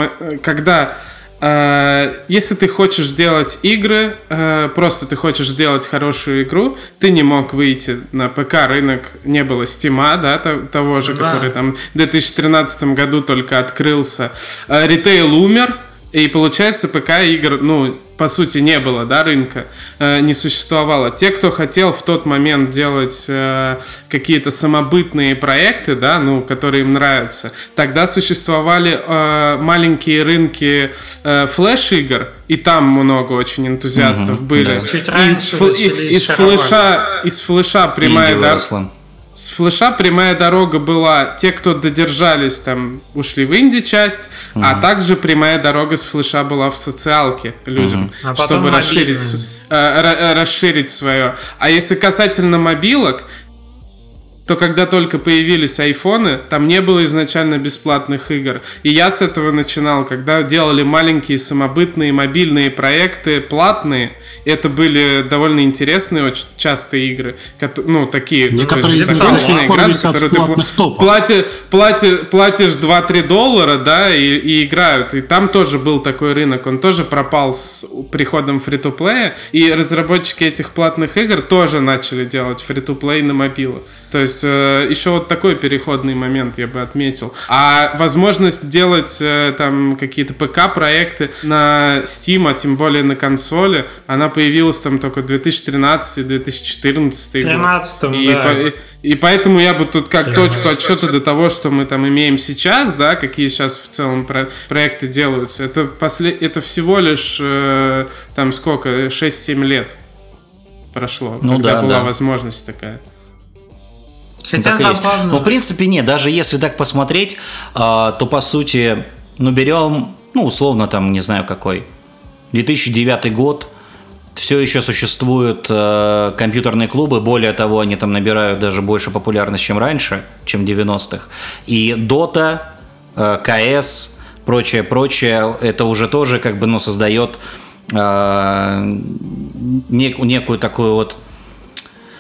когда э, если ты хочешь делать игры, э, просто ты хочешь сделать хорошую игру, ты не мог выйти на ПК рынок, не было Стима, да, того же, да. который там в 2013 году только открылся. Э, ритейл умер, и получается ПК игр, ну, по сути, не было, да, рынка, э, не существовало. Те, кто хотел в тот момент делать э, какие-то самобытные проекты, да, ну, которые им нравятся, тогда существовали э, маленькие рынки э, флеш-игр, и там много очень энтузиастов mm-hmm, были. Да. Чуть раньше из, из, из, флеша, из флеша прямая дорога с флеша прямая дорога была те, кто додержались, там ушли в инди-часть, угу. а также прямая дорога с флеша была в социалке людям, угу. а чтобы расширить, э, расширить свое. А если касательно мобилок, то когда только появились айфоны, там не было изначально бесплатных игр. И я с этого начинал, когда делали маленькие самобытные мобильные проекты, платные. Это были довольно интересные очень частые игры. Ну, такие Некоторые есть, законченные игры, за которые ты плати, плати, платишь 2-3 доллара, да, и, и играют. И там тоже был такой рынок. Он тоже пропал с приходом фри-то-плея. И разработчики этих платных игр тоже начали делать фри-то-плей на мобилах. То есть э, еще вот такой переходный момент я бы отметил. А возможность делать э, там какие-то ПК-проекты на Steam, а тем более на консоли, она появилась там только 2013-2014 год. И, да. по, и, и поэтому я бы тут как точку отсчета до того, что мы там имеем сейчас, да, какие сейчас в целом про проекты делаются, это, после, это всего лишь э, там сколько, 6-7 лет прошло, ну, когда да, была да. возможность такая. Хотя так забавно. Но в принципе нет, даже если так посмотреть, а, то по сути, ну берем, ну условно там, не знаю какой, 2009 год, все еще существуют э, компьютерные клубы, более того, они там набирают даже больше популярность, чем раньше, чем в 90-х. И Dota, э, CS, прочее, прочее, это уже тоже как бы, ну, создает э, нек- некую такую вот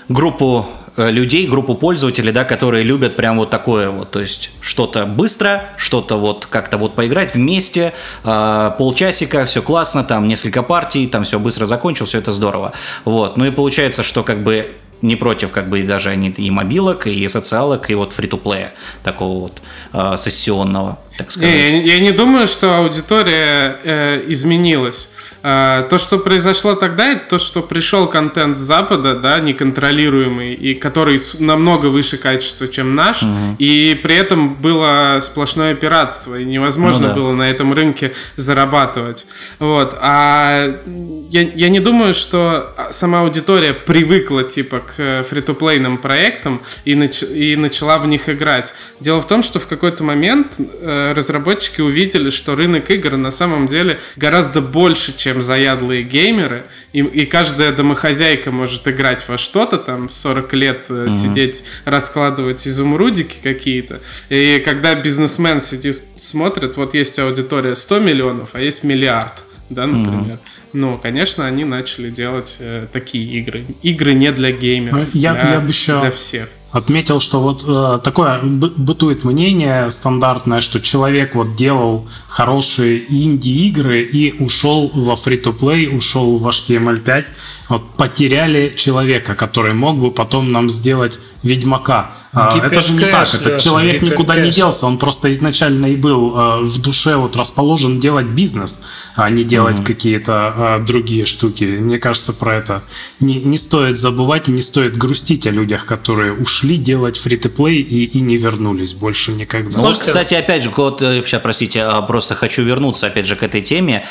группу людей, группу пользователей, да, которые любят прям вот такое вот, то есть что-то быстро, что-то вот как-то вот поиграть вместе, э, полчасика, все классно, там несколько партий, там все быстро закончил, все это здорово. Вот, ну и получается, что как бы не против как бы даже они и мобилок, и социалок, и вот фри-то-плея такого вот э, сессионного, так сказать. Не, я, я не думаю, что аудитория э, изменилась. А, то, что произошло тогда, это то, что пришел контент с Запада, да, неконтролируемый, и который намного выше качества, чем наш, угу. и при этом было сплошное пиратство, и невозможно ну, да. было на этом рынке зарабатывать. Вот. А я, я не думаю, что сама аудитория привыкла, типа, к фри-то-плейным проектам и, нач и начала в них играть. Дело в том, что в какой-то момент э, разработчики увидели, что рынок игр на самом деле гораздо больше, чем заядлые геймеры, и, и каждая домохозяйка может играть во что-то, там 40 лет mm-hmm. сидеть, раскладывать изумрудики какие-то. И когда бизнесмен сидит, смотрит, вот есть аудитория 100 миллионов, а есть миллиард, да, например. Mm-hmm. Ну, конечно, они начали делать э, такие игры. Игры не для геймеров, я, для, я бы еще... для всех отметил, что вот э, такое бытует мнение стандартное, что человек вот делал хорошие инди-игры и ушел во фри-то-плей, ушел в HTML5. вот, потеряли человека, который мог бы потом нам сделать Ведьмака. А, это же не так. Этот человек никуда не делся. Он просто изначально и был а, в душе вот расположен делать бизнес, а не делать какие-то а, другие штуки. Мне кажется, про это не, не стоит забывать и не стоит грустить о людях, которые ушли делать фри-то-плей и, и не вернулись больше никогда. Ну, вот, кстати, опять же, вот, сейчас, простите, просто хочу вернуться опять же к этой теме.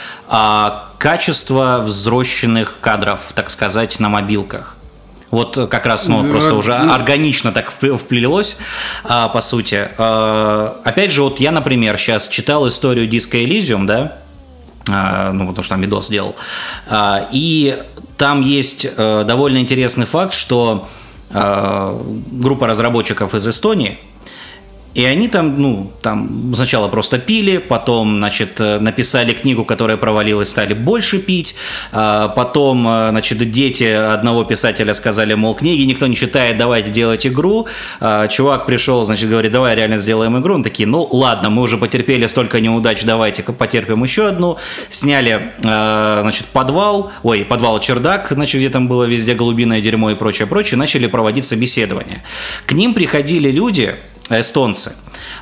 Качество взрощенных кадров, так сказать, на мобилках. Вот как раз, ну, просто уже органично так вплелось, а, по сути. А, опять же, вот я, например, сейчас читал историю Disco Elysium, да, а, ну, потому что там видос делал, и там есть а, довольно интересный факт, что группа разработчиков из Эстонии – и они там, ну, там сначала просто пили, потом, значит, э, написали книгу, которая провалилась, стали больше пить. А потом, э, значит, дети одного писателя сказали, мол, книги никто не читает, давайте делать игру. А чувак пришел, значит, говорит, давай реально сделаем игру. Он такие, ну, ладно, мы уже потерпели столько неудач, давайте потерпим еще одну. Сняли, э, значит, подвал, ой, подвал чердак, значит, где там было везде голубиное дерьмо и прочее, прочее, начали проводить собеседования. К ним приходили люди, эстонцы,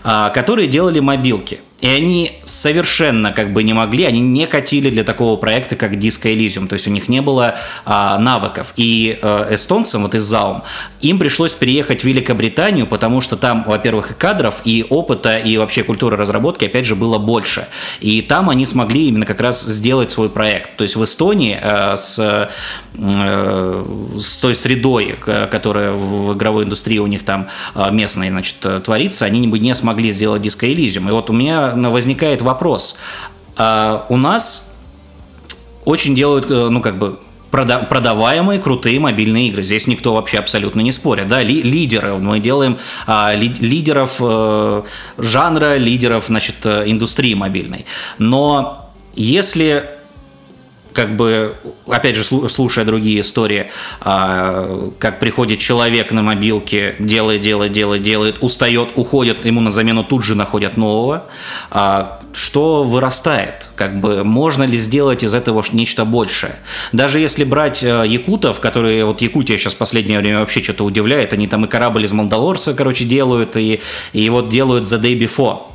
а, которые делали мобилки – и они совершенно как бы не могли, они не катили для такого проекта, как Disco Elysium, то есть у них не было а, навыков. И а, эстонцам, вот из Заум, им пришлось переехать в Великобританию, потому что там, во-первых, и кадров, и опыта, и вообще культуры разработки, опять же, было больше. И там они смогли именно как раз сделать свой проект. То есть в Эстонии а, с, а, с той средой, которая в игровой индустрии у них там местной, значит, творится, они бы не смогли сделать Disco Elysium. И вот у меня возникает вопрос. А у нас очень делают, э, ну, как бы, продаваемые крутые мобильные игры. Здесь никто вообще абсолютно не спорит. Да? лидеры. Мы делаем а, ли, лидеров э, жанра, лидеров значит, э, индустрии мобильной. Но если как бы, опять же, слушая другие истории, а, как приходит человек на мобилке, делает, делает, делает, делает, устает, уходит, ему на замену тут же находят нового, а, что вырастает? Как бы, можно ли сделать из этого нечто большее? Даже если брать э, якутов, которые, вот Якутия сейчас в последнее время вообще что-то удивляет, они там и корабль из Мандалорца, короче, делают, и, и вот делают The Day Before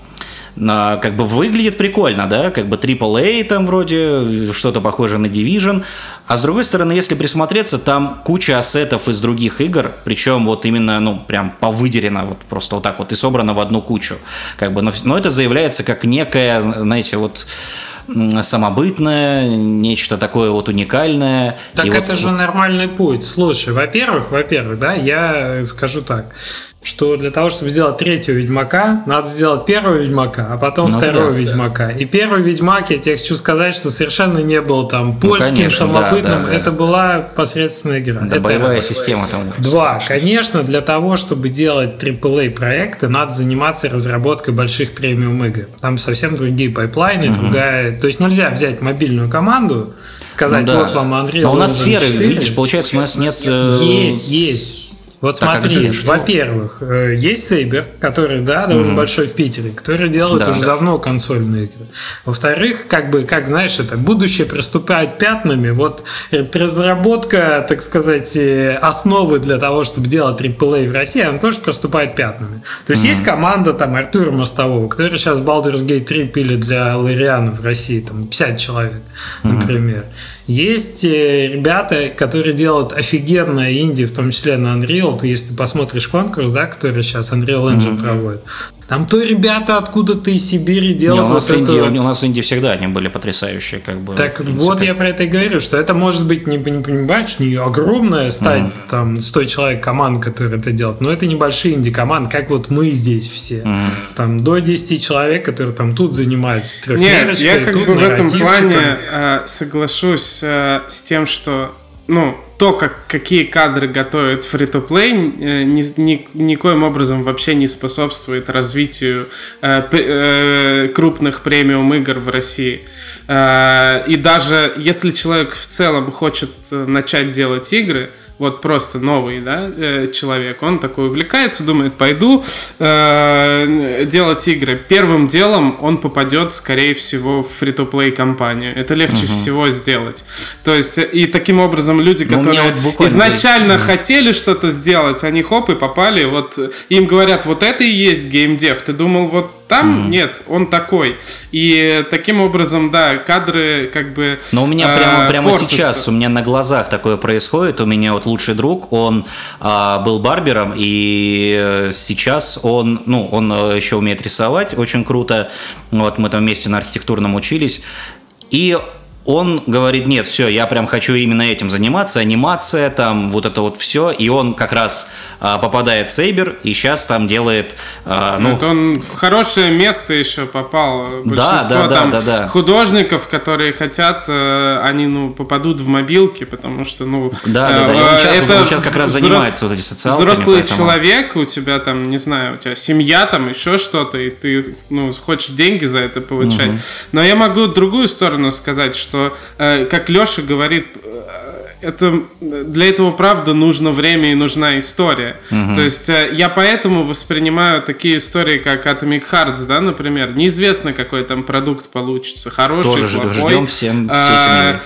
как бы выглядит прикольно, да, как бы AAA там вроде, что-то похожее на Division, а с другой стороны, если присмотреться, там куча ассетов из других игр, причем вот именно, ну, прям повыдерено, вот просто вот так вот и собрано в одну кучу, как бы, но, но это заявляется как некое, знаете, вот самобытное, нечто такое вот уникальное. Так это вот... же нормальный путь. Слушай, во-первых, во-первых, да, я скажу так что для того, чтобы сделать третьего Ведьмака, надо сделать первого Ведьмака, а потом ну, второго да, Ведьмака. Да. И первый Ведьмак, я тебе хочу сказать, что совершенно не был там ну, польским, ну, конечно, самобытным. Да, да, это была посредственная игра. Да, это боевая система там. Два. Конечно, для того, чтобы делать AAA проекты, надо заниматься разработкой больших премиум игр. Там совсем другие пайплайны, угу. другая. То есть нельзя взять мобильную команду, сказать, ну, да. вот вам Unreal. Но у нас сферы, видишь, получается, у нас нет. Есть, есть. Вот так, смотри, во-первых, э, есть Сейбер, который, да, довольно угу. большой в Питере, который делает да, уже да. давно консольные игры. Во-вторых, как бы, как знаешь, это будущее приступает пятнами. Вот разработка, так сказать, э, основы для того, чтобы делать AAA в России, она тоже проступает пятнами. То есть угу. есть команда там Артура Мостового, который сейчас Baldur's Gate 3 пили для Лариана в России, там 50 человек, например. Угу. Есть э, ребята, которые делают офигенное инди, в том числе на Unreal. Ты, если посмотришь конкурс, да, который сейчас Unreal Engine mm-hmm. проводит, там то ребята откуда-то из Сибири делают. Не, у, нас вот Инди, это... у нас Инди всегда они были потрясающие, как бы. Так вот я про это и говорю, что это может быть не, не понимаешь, не огромная стать mm. там 100 человек команд, которые это делают, но это небольшие инди команды, как вот мы здесь все. Mm. Там до 10 человек, которые там тут занимаются Нет, я как бы в этом плане э, соглашусь э, с тем, что ну, то, как, какие кадры готовят free-to-play, э, ни, ни, никоим образом вообще не способствует развитию э, э, крупных премиум игр в России. Э, и даже если человек в целом хочет начать делать игры, вот просто новый, да, э, человек, он такой увлекается, думает, пойду э, делать игры. Первым делом он попадет, скорее всего, в фри-то-плей компанию. Это легче угу. всего сделать. То есть, и таким образом люди, ну, которые вот изначально и... хотели что-то сделать, они хоп и попали, вот им говорят, вот это и есть геймдев. Ты думал, вот там mm. нет, он такой. И таким образом, да, кадры как бы. Но у меня прямо, э, прямо сейчас, у меня на глазах такое происходит. У меня вот лучший друг, он э, был барбером, и сейчас он, ну, он э, еще умеет рисовать очень круто. Вот мы там вместе на архитектурном учились. И он говорит, нет, все, я прям хочу именно этим заниматься, анимация, там, вот это вот все, и он как раз а, попадает в Сейбер, и сейчас там делает, а, ну... Это он в хорошее место еще попал. Да, да, да, там да, да. художников, которые хотят, э, они, ну, попадут в мобилки, потому что, ну... Да, да, да, и он сейчас, это он сейчас как раз взрос... занимается вот эти социалками. Взрослый поэтому... человек, у тебя там, не знаю, у тебя семья там, еще что-то, и ты, ну, хочешь деньги за это получать. Угу. Но я могу другую сторону сказать, что что, э, как Леша говорит, э, это, для этого, правда, нужно время и нужна история. Угу. То есть э, я поэтому воспринимаю такие истории, как Atomic Hearts, да, например. Неизвестно, какой там продукт получится. Хороший, Тоже плохой. ждем всем, а,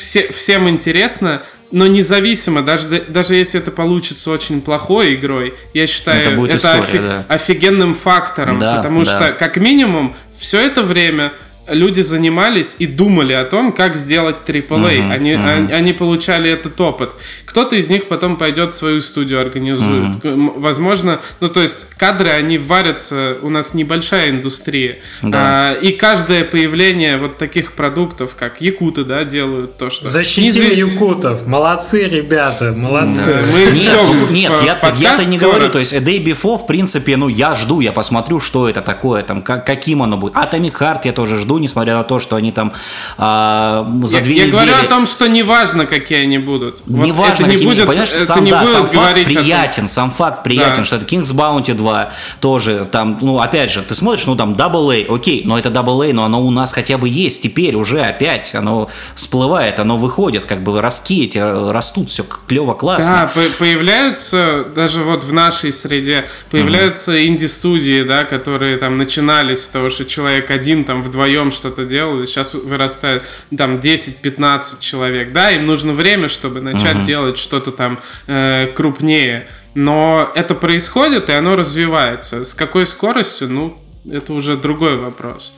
все, всем интересно. Но независимо, даже, даже если это получится очень плохой игрой, я считаю, это, будет это история, офи- да. офигенным фактором. Да, потому да. что, как минимум, все это время люди занимались и думали о том, как сделать AAA. Uh-huh, они, uh-huh. они, они получали этот опыт. Кто-то из них потом пойдет свою студию организует. Uh-huh. Возможно, ну то есть кадры, они варятся, у нас небольшая индустрия. Да. А, и каждое появление вот таких продуктов, как якуты, да, делают то, что... Защитили Неизвест... якутов. Молодцы, ребята, молодцы. Да. Мы нет, нет, в, я, я-то не скоро. говорю, то есть A Day Before, в принципе, ну я жду, я посмотрю, что это такое, там, как, каким оно будет. Atomic Heart я тоже жду, несмотря на то, что они там а, за я, две я недели... Я говорю о том, что неважно, какие они будут. Неважно, вот не какими, будет, понимаешь, сам, не да, будет сам факт приятен, сам факт приятен, да. что это King's Bounty 2 тоже там, ну, опять же, ты смотришь, ну, там, Double A, окей, но это Double A, но оно у нас хотя бы есть теперь уже опять, оно всплывает, оно выходит, как бы ростки эти растут, все клево, классно. Да, появляются, даже вот в нашей среде, появляются mm-hmm. инди-студии, да, которые там начинались с того, что человек один там вдвоем что-то делали, сейчас вырастает там 10-15 человек, да, им нужно время, чтобы начать uh-huh. делать что-то там э, крупнее, но это происходит и оно развивается. С какой скоростью, ну, это уже другой вопрос.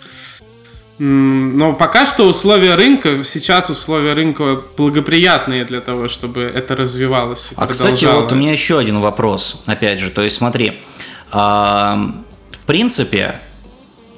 Но пока что условия рынка, сейчас условия рынка благоприятные для того, чтобы это развивалось. а, кстати, вот у меня еще один вопрос, опять же. То есть, смотри, в принципе,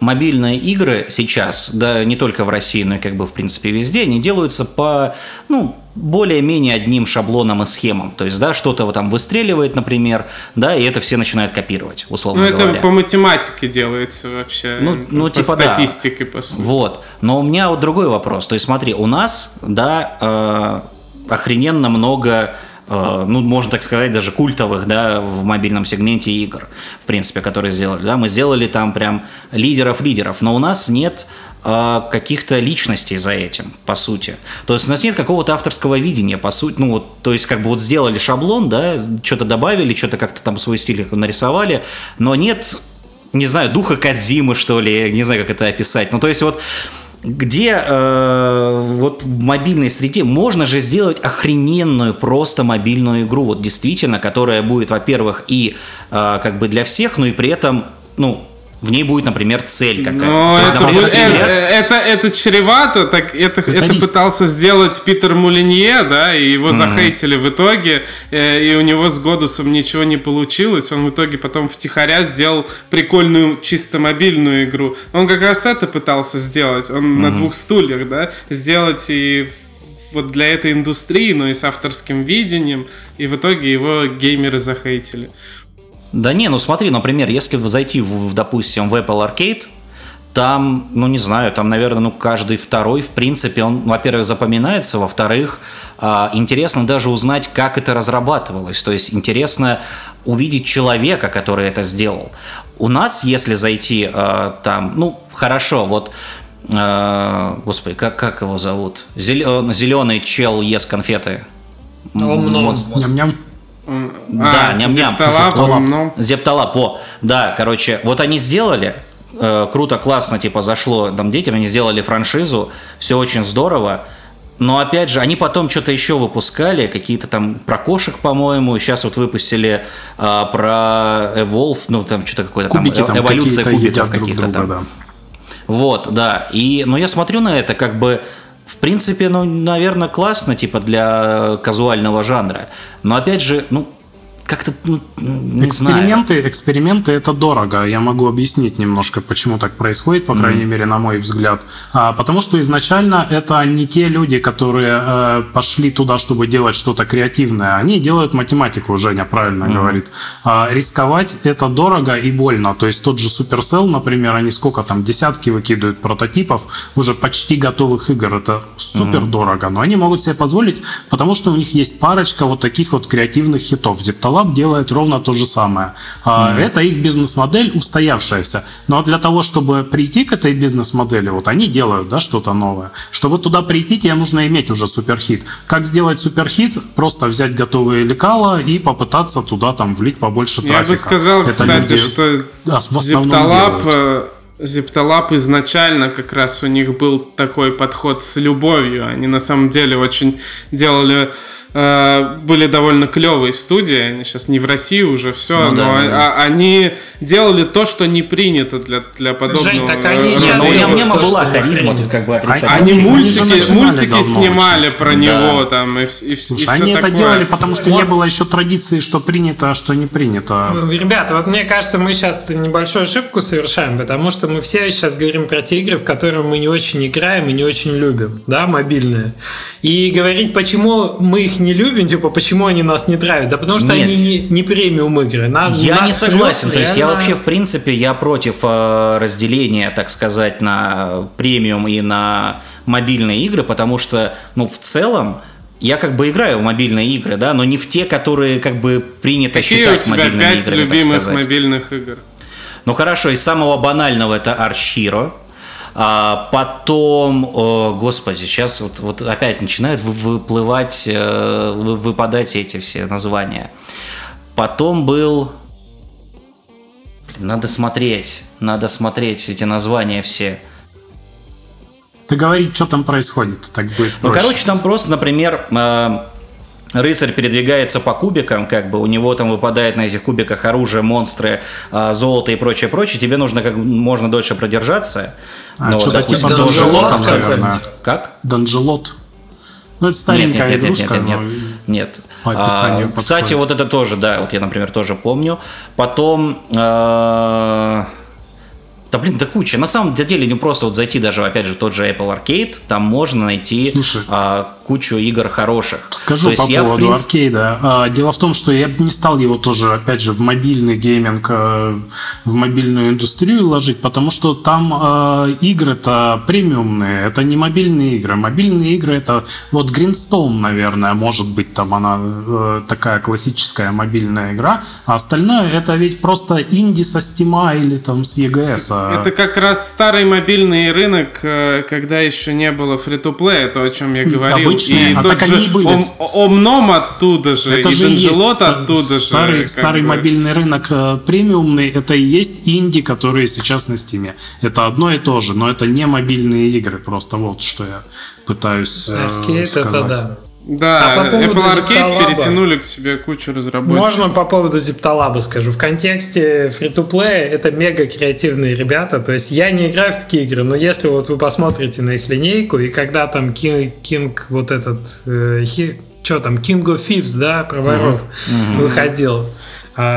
мобильные игры сейчас, да не только в России, но и как бы в принципе везде, они делаются по, ну, более-менее одним шаблоном и схемам. То есть, да, что-то там выстреливает, например, да, и это все начинают копировать, условно ну, говоря. это по математике делается вообще. Ну, ну по типа статистике, да. по сути. Вот. Но у меня вот другой вопрос. То есть, смотри, у нас, да, э, охрененно много Э, ну, можно так сказать, даже культовых, да, в мобильном сегменте игр, в принципе, которые сделали, да, мы сделали там прям лидеров-лидеров, но у нас нет э, каких-то личностей за этим, по сути. То есть у нас нет какого-то авторского видения, по сути, ну, вот, то есть как бы вот сделали шаблон, да, что-то добавили, что-то как-то там свой стиль нарисовали, но нет не знаю, духа Кадзимы, что ли, не знаю, как это описать. Ну, то есть вот где э, вот в мобильной среде можно же сделать охрененную просто мобильную игру, вот действительно, которая будет, во-первых, и э, как бы для всех, но и при этом, ну, в ней будет, например, цель какая-то. Но есть, это, например, это, это, это чревато, так это, это, это пытался сделать Питер Мулинье, да, и его mm-hmm. захейтили в итоге, э, и у него с Годусом ничего не получилось, он в итоге потом втихаря сделал прикольную чисто мобильную игру. Он как раз это пытался сделать, он mm-hmm. на двух стульях, да, сделать и вот для этой индустрии, но и с авторским видением, и в итоге его геймеры захейтили. Да не, ну смотри, например, если зайти, в, допустим, в Apple Arcade, там, ну не знаю, там, наверное, ну каждый второй, в принципе, он, во-первых, запоминается, во-вторых, э, интересно даже узнать, как это разрабатывалось. То есть интересно увидеть человека, который это сделал. У нас, если зайти э, там, ну хорошо, вот э, господи, как, как его зовут? Зеленый чел ест конфеты. Ням-ням. Да, а, ням-ням. Зепталап, Зепталап, во. Да, короче, вот они сделали, э, круто, классно, типа, зашло там детям, они сделали франшизу, все очень здорово, но опять же, они потом что-то еще выпускали, какие-то там про кошек, по-моему, сейчас вот выпустили а, про Evolve, ну там что-то какое-то там, там эволюция кубиков каких-то там. Да. Вот, да. И, но ну, я смотрю на это как бы в принципе, ну, наверное, классно, типа, для казуального жанра. Но, опять же, ну, как-то ну, не эксперименты, знаю. эксперименты это дорого. Я могу объяснить немножко, почему так происходит, по крайней mm-hmm. мере, на мой взгляд. А, потому что изначально это не те люди, которые э, пошли туда, чтобы делать что-то креативное. Они делают математику, Женя правильно mm-hmm. говорит. А, рисковать это дорого и больно. То есть тот же Supercell, например, они сколько там десятки выкидывают прототипов уже почти готовых игр. Это супер mm-hmm. дорого, но они могут себе позволить, потому что у них есть парочка вот таких вот креативных хитов. Дептала Lab делает ровно то же самое. Mm-hmm. Это их бизнес-модель устоявшаяся. Но для того, чтобы прийти к этой бизнес-модели, вот они делают да, что-то новое. Чтобы туда прийти, тебе нужно иметь уже суперхит. Как сделать суперхит? Просто взять готовые лекала и попытаться туда там влить побольше трафика. Я бы сказал, Это кстати, люди, что да, Ziptalab Зептолап изначально как раз у них был такой подход с любовью. Они на самом деле очень делали Э, были довольно клевые студии, они сейчас не в России уже все, ну, но да, да. они делали то, что не принято для, для подобного. Жень, так они не, ну, у Нема была харизма, как бы отрицательная. Они мультики, мультики снимали очень. про него да. там и, и, Слушай, и все Они такое. это делали, потому что вот. не было еще традиции, что принято, а что не принято. Ребята, вот мне кажется, мы сейчас небольшую ошибку совершаем, потому что мы все сейчас говорим про те игры, в которые мы не очень играем и не очень любим, да, мобильные. И говорить, почему мы их не любим, типа, почему они нас не травят? Да потому что Нет. они не, не премиум игры. Нас, я нас не согласен. То есть я вообще, в принципе, я против э, разделения, так сказать, на премиум и на мобильные игры, потому что, ну, в целом, я как бы играю в мобильные игры, да, но не в те, которые как бы принято Какие считать у тебя мобильными пять играми. любимых мобильных игр? Ну хорошо, из самого банального это Arch Hero. А потом, о, господи, сейчас вот, вот опять начинают выплывать, э, выпадать эти все названия. Потом был... Надо смотреть, надо смотреть эти названия все. Ты говори, что там происходит, так будет Ну, короче, там просто, например, э, рыцарь передвигается по кубикам, как бы у него там выпадает на этих кубиках оружие, монстры, э, золото и прочее, прочее. Тебе нужно как можно дольше продержаться. А, ну, что-то типа Данжелот, наверное. Как? Данжелот. Ну, это старенькая нет, нет, игрушка, нет, нет, нет, нет. По описанию а, Кстати, вот это тоже, да, вот я, например, тоже помню. Потом... Э- да блин, да куча. На самом деле, не просто вот зайти даже, опять же, в тот же Apple Arcade, там можно найти а, кучу игр хороших. Скажу То по я, поводу принципе... аркейда. А, дело в том, что я не стал его тоже, опять же, в мобильный гейминг, а, в мобильную индустрию ложить, потому что там а, игры-то премиумные, это не мобильные игры. Мобильные игры это вот Greenstone, наверное, может быть там она э, такая классическая мобильная игра, а остальное это ведь просто инди со Steam или там с EGS. Это как раз старый мобильный рынок, э, когда еще не было фри-то-плея, то, о чем я говорил обычные, и а так же они и были. Ом, Омном оттуда же, это и же Данжелот оттуда старый, же. Старый бы. мобильный рынок э, премиумный, это и есть инди, которые сейчас на стиме. Это одно и то же, но это не мобильные игры, просто вот что я пытаюсь э, сказать. Это да. Да, а по поводу Apple Arcade перетянули к себе кучу разработчиков. Можно по поводу Ziptalab скажу. В контексте free-to-play это мега креативные ребята. То есть я не играю в такие игры, но если вот вы посмотрите на их линейку, и когда там King, King вот этот, э, что там, King of Thieves, да, про воров mm-hmm. выходил, а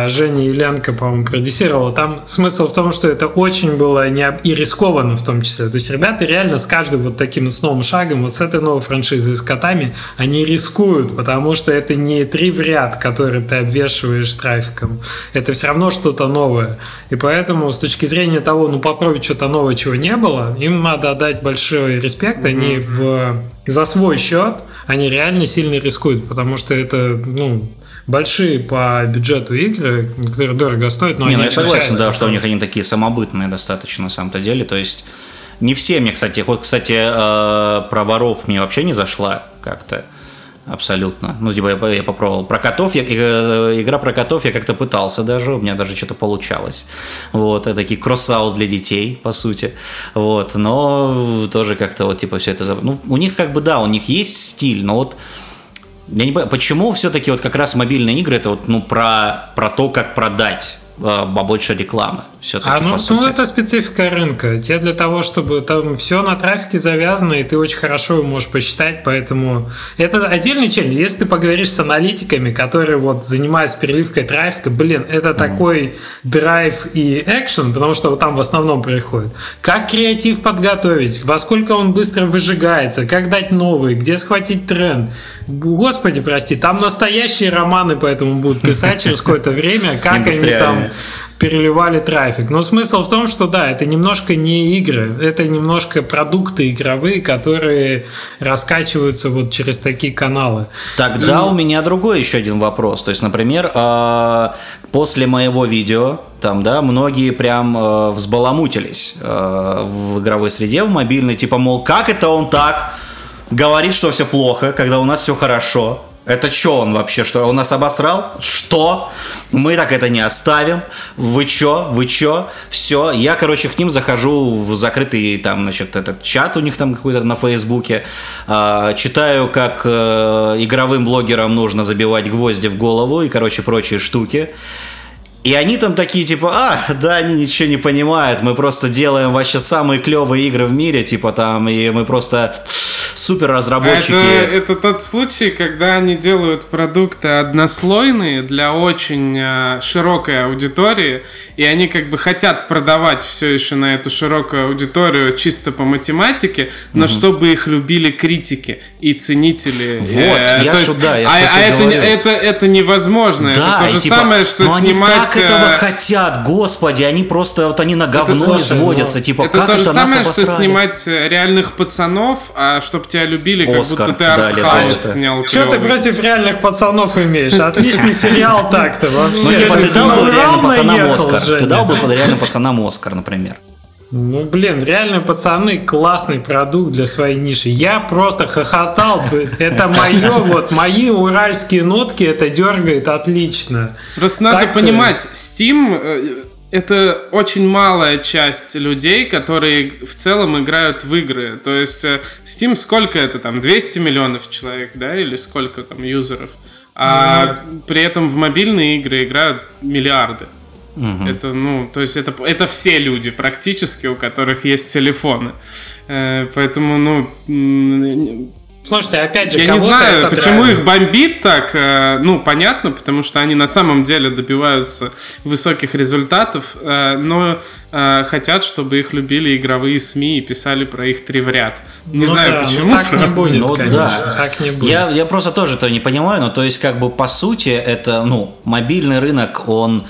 Женя Ильянка, по-моему, продюсировала. Там смысл в том, что это очень было не... и рискованно в том числе. То есть ребята реально с каждым вот таким с новым шагом, вот с этой новой франшизой с котами, они рискуют, потому что это не три в ряд, которые ты обвешиваешь трафиком. Это все равно что-то новое. И поэтому с точки зрения того, ну попробовать что-то новое, чего не было, им надо отдать большой респект. Они в за свой счет они реально сильно рискуют, потому что это, ну, большие по бюджету игры, которые дорого стоят, но не, ну они ну, я согласен, да, что у них они такие самобытные достаточно на самом-то деле, то есть не все мне, кстати, вот, кстати, э, про воров мне вообще не зашла как-то. абсолютно. Ну, типа, я, я попробовал. Про котов, я, э, игра про котов я как-то пытался даже, у меня даже что-то получалось. Вот, это такие кросс-аут для детей, по сути. Вот, но тоже как-то вот, типа, все это... Ну, у них как бы, да, у них есть стиль, но вот я не понимаю, почему все-таки вот как раз мобильные игры это вот, ну, про, про то, как продать побольше рекламы. Все-таки, а, ну, ну, это специфика рынка. Тебе для того, чтобы там все на трафике завязано, и ты очень хорошо его можешь посчитать, поэтому это отдельный челлендж. Если ты поговоришь с аналитиками, которые вот занимаются переливкой трафика, блин, это mm. такой драйв и экшен, потому что вот там в основном происходит. Как креатив подготовить, во сколько он быстро выжигается, как дать новый, где схватить тренд. Господи, прости, там настоящие романы поэтому будут писать через какое-то время, как они там переливали трафик. Но смысл в том, что да, это немножко не игры, это немножко продукты игровые, которые раскачиваются вот через такие каналы. Тогда И... у меня другой еще один вопрос. То есть, например, а, после моего видео, там, да, многие прям а, взбаламутились а, в игровой среде, в мобильной, типа, мол, как это он так говорит, что все плохо, когда у нас все хорошо. Это что он вообще? Что он нас обосрал? Что? Мы так это не оставим. Вы чё? Вы чё? Все. Я, короче, к ним захожу в закрытый там, значит, этот чат у них там какой-то на Фейсбуке. Э, читаю, как э, игровым блогерам нужно забивать гвозди в голову и, короче, прочие штуки. И они там такие, типа, а, да, они ничего не понимают, мы просто делаем вообще самые клевые игры в мире, типа там, и мы просто супер разработчики. Это, это тот случай, когда они делают продукты однослойные для очень э, широкой аудитории, и они как бы хотят продавать все еще на эту широкую аудиторию чисто по математике, но угу. чтобы их любили критики и ценители. Вот, э, я что, да, я а, а это, это, это невозможно. Да, это то же типа, самое, что но снимать... они так этого э, хотят, господи, они просто, вот они на говно изводятся, ну, типа, это как то же это самое, что снимать реальных пацанов, а чтобы тебя любили, как Оскар будто ты артхаус снял. Что ты против реальных пацанов имеешь? Отличный сериал так-то вообще. Ну, типа, ты дал бы реальным пацанам Оскар. Ты дал бы под реальным пацанам Оскар, например. Ну, блин, реально, пацаны, классный продукт для своей ниши. Я просто хохотал. Это мое, вот, мои уральские нотки, это дергает отлично. Просто надо понимать, Steam э, это очень малая часть людей, которые в целом играют в игры. То есть э, Steam сколько это там? 200 миллионов человек, да? Или сколько там юзеров? А mm-hmm. при этом в мобильные игры играют миллиарды. Угу. Это, ну, то есть это, это все люди практически, у которых есть телефоны. Э, поэтому, ну, Слушайте, опять же, я не знаю, почему их бомбит так. Э, ну, понятно, потому что они на самом деле добиваются высоких результатов, э, но э, хотят, чтобы их любили игровые СМИ и писали про их три в ряд. Не ну знаю да, почему. Ну, так не будет, ну, конечно, да. так не будет. Я, я просто тоже этого не понимаю, но то есть как бы по сути это, ну, мобильный рынок, он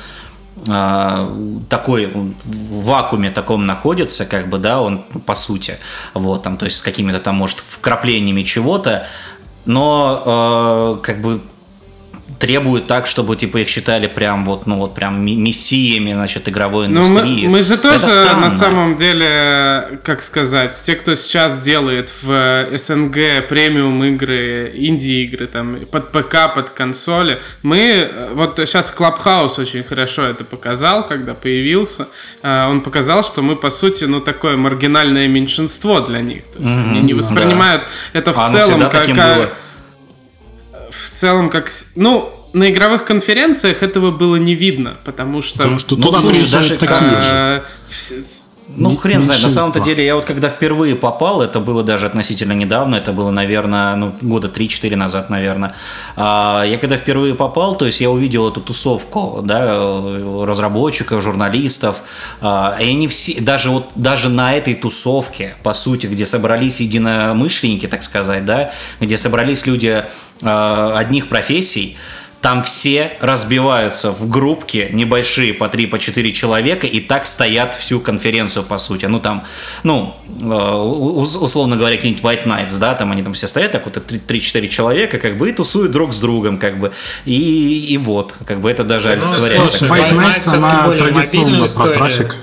такой в вакууме таком находится, как бы, да, он по сути, вот, там, то есть с какими-то там, может, вкраплениями чего-то, но э, как бы требуют так, чтобы типа их считали прям вот, ну вот прям мессиями, значит, игровой индустрии. Мы, мы же тоже на самом деле, как сказать, те, кто сейчас делает в СНГ премиум игры, инди игры, там, под ПК, под консоли, мы, вот сейчас Clubhouse очень хорошо это показал, когда появился, а, он показал, что мы, по сути, ну, такое маргинальное меньшинство для них. То есть mm-hmm, они не воспринимают да. это в а целом как... В целом как... Ну, на игровых конференциях этого было не видно, потому что... Потому что ну, слушай, даже такие же. Ну, хрен знает. На самом-то деле, я вот когда впервые попал, это было даже относительно недавно, это было, наверное, ну, года 3-4 назад, наверное. А, я когда впервые попал, то есть я увидел эту тусовку, да, разработчиков, журналистов, а, и они все, даже вот, даже на этой тусовке, по сути, где собрались единомышленники, так сказать, да, где собрались люди а, одних профессий, там все разбиваются в группки небольшие, по 3, по 4 человека, и так стоят всю конференцию, по сути. Ну, там, ну, э, условно говоря, какие-нибудь White Nights, да, там они там все стоят, так вот 3-4 человека, как бы, и тусуют друг с другом, как бы. И, и вот, как бы это даже ну, олицетворяет. White Nights, она традиционно про трафик.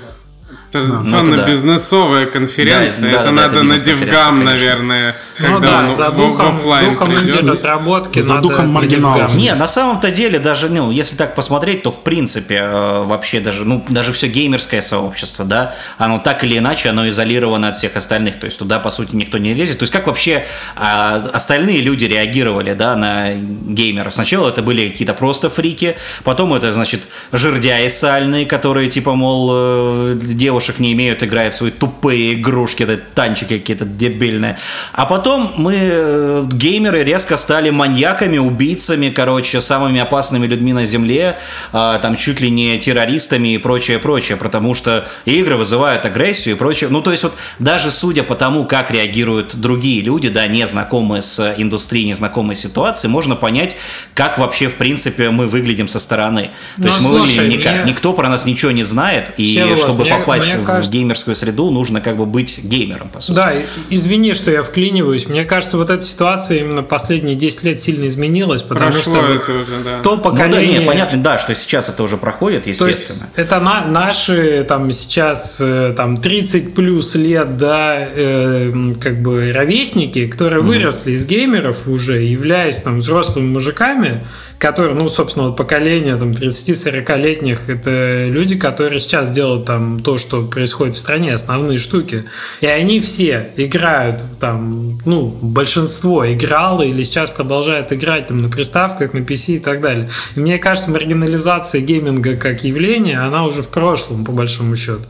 Традиционно да. бизнесовая конференция. Да, это да, надо да, на Дивгам, наверное, ну да, за духом, духом инди-разработки за духом маргиналов. Не, на самом-то деле, даже, ну, если так посмотреть, то в принципе э, вообще даже, ну, даже все геймерское сообщество, да, оно так или иначе, оно изолировано от всех остальных, то есть туда, по сути, никто не лезет. То есть как вообще а, остальные люди реагировали, да, на геймеров? Сначала это были какие-то просто фрики, потом это, значит, жердяи сальные, которые, типа, мол, э, девушек не имеют, играют свои тупые игрушки, это танчики какие-то дебильные. А потом мы, э, геймеры, резко стали маньяками, убийцами, короче, самыми опасными людьми на Земле, а, там чуть ли не террористами и прочее, прочее, потому что игры вызывают агрессию и прочее. Ну, то есть вот даже судя по тому, как реагируют другие люди, да, не знакомые с индустрией, не знакомые с ситуацией, можно понять, как вообще, в принципе, мы выглядим со стороны. То Но, есть мы слушай, выглядим никак. Мне... Никто про нас ничего не знает, и Всеволод, чтобы мне, попасть мне в кажется... геймерскую среду, нужно как бы быть геймером, по сути. Да, извини, что я вклиниваюсь мне кажется, вот эта ситуация именно последние 10 лет сильно изменилась, потому Прошло что это уже, да. то поколение... Ну, да, нет, понятно, да, что сейчас это уже проходит, естественно. То есть это на, наши там сейчас э, там 30 плюс лет, да, э, как бы ровесники, которые mm-hmm. выросли из геймеров уже, являясь там взрослыми мужиками, которые, ну, собственно, вот поколение там 30-40-летних, это люди, которые сейчас делают там то, что происходит в стране, основные штуки. И они все играют там, ну, большинство играло или сейчас продолжает играть там на приставках, на PC и так далее. И мне кажется, маргинализация гейминга как явление, она уже в прошлом, по большому счету.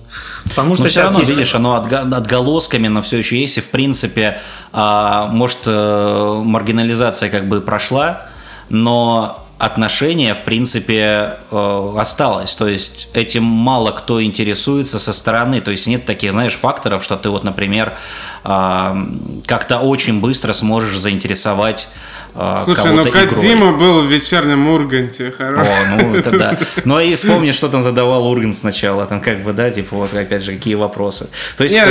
Потому что но все равно, есть... видишь, оно отголосками, но все еще есть, и в принципе, а, может, э, маргинализация как бы прошла, но отношение, в принципе, э, осталось. То есть этим мало кто интересуется со стороны. То есть нет таких, знаешь, факторов, что ты вот, например, э, как-то очень быстро сможешь заинтересовать э, Слушай, ну Кадзима был в вечернем Урганте, хорошо. О, ну это да. Ну и вспомни, что там задавал Ургант сначала, там как бы, да, типа вот опять же, какие вопросы. То есть... Не,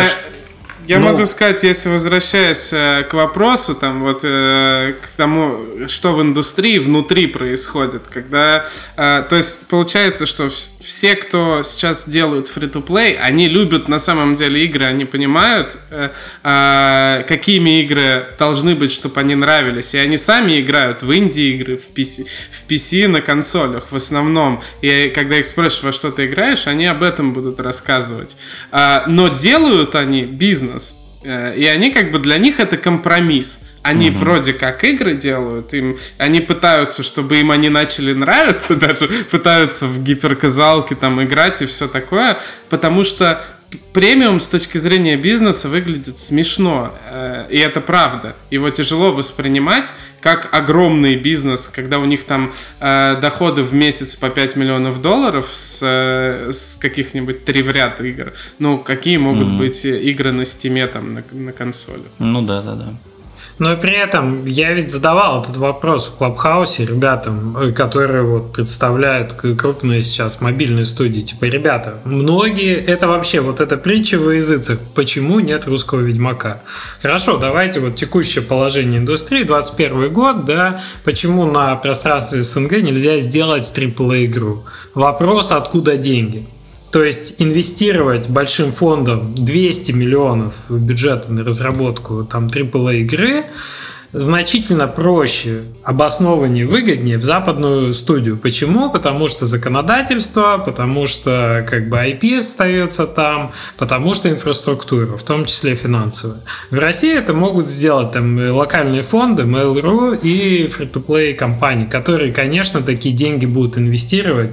я ну, могу сказать, если возвращаясь э, к вопросу, там вот э, к тому, что в индустрии внутри происходит, когда, э, то есть получается, что все, кто сейчас делают free-to-play, они любят на самом деле игры, они понимают, э, э, какими игры должны быть, чтобы они нравились. И они сами играют в инди-игры, в PC, в PC на консолях в основном. И когда их спрашиваешь, во что ты играешь, они об этом будут рассказывать. Э, но делают они бизнес. Э, и они как бы для них это компромисс. Они угу. вроде как игры делают, им, они пытаются, чтобы им они начали нравиться, даже пытаются в гиперказалке там играть и все такое, потому что премиум с точки зрения бизнеса выглядит смешно, э, и это правда. Его тяжело воспринимать как огромный бизнес, когда у них там э, доходы в месяц по 5 миллионов долларов с, э, с каких-нибудь три в ряд игр. Ну, какие могут mm-hmm. быть игры на стиме там на, на консоли? Ну да, да, да. Но при этом я ведь задавал этот вопрос в Клабхаусе ребятам, э, которые вот представляют крупные сейчас мобильные студии. Типа, ребята, многие, это вообще вот эта притча во языцах, почему нет русского Ведьмака? Хорошо, давайте вот текущее положение индустрии, 21 год, да, почему на пространстве СНГ нельзя сделать AAA игру? Вопрос, откуда деньги? То есть инвестировать большим фондом 200 миллионов бюджета на разработку там AAA игры значительно проще, обоснованнее, выгоднее в западную студию. Почему? Потому что законодательство, потому что как бы IP остается там, потому что инфраструктура, в том числе финансовая. В России это могут сделать там локальные фонды, Mail.ru и free-to-play компании, которые, конечно, такие деньги будут инвестировать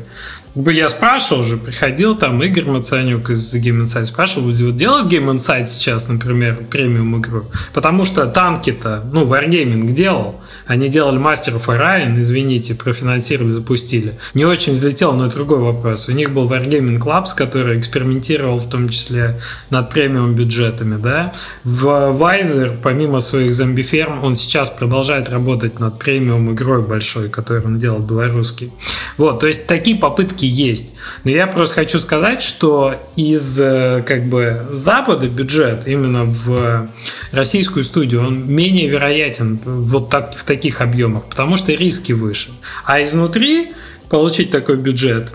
я спрашивал уже, приходил там Игорь Мацанюк из Game Insight, спрашивал, вот делает Game Insight сейчас, например, премиум игру? Потому что танки-то, ну, Wargaming делал, они делали of Orion, извините, профинансировали, запустили. Не очень взлетел, но это другой вопрос. У них был Wargaming Labs, который экспериментировал в том числе над премиум бюджетами, да. В Wiser, помимо своих зомби-ферм, он сейчас продолжает работать над премиум игрой большой, которую он делал белорусский. Вот, то есть такие попытки есть. Но я просто хочу сказать, что из э, как бы Запада бюджет именно в российскую студию, он менее вероятен вот так, в таких объемах, потому что риски выше. А изнутри получить такой бюджет.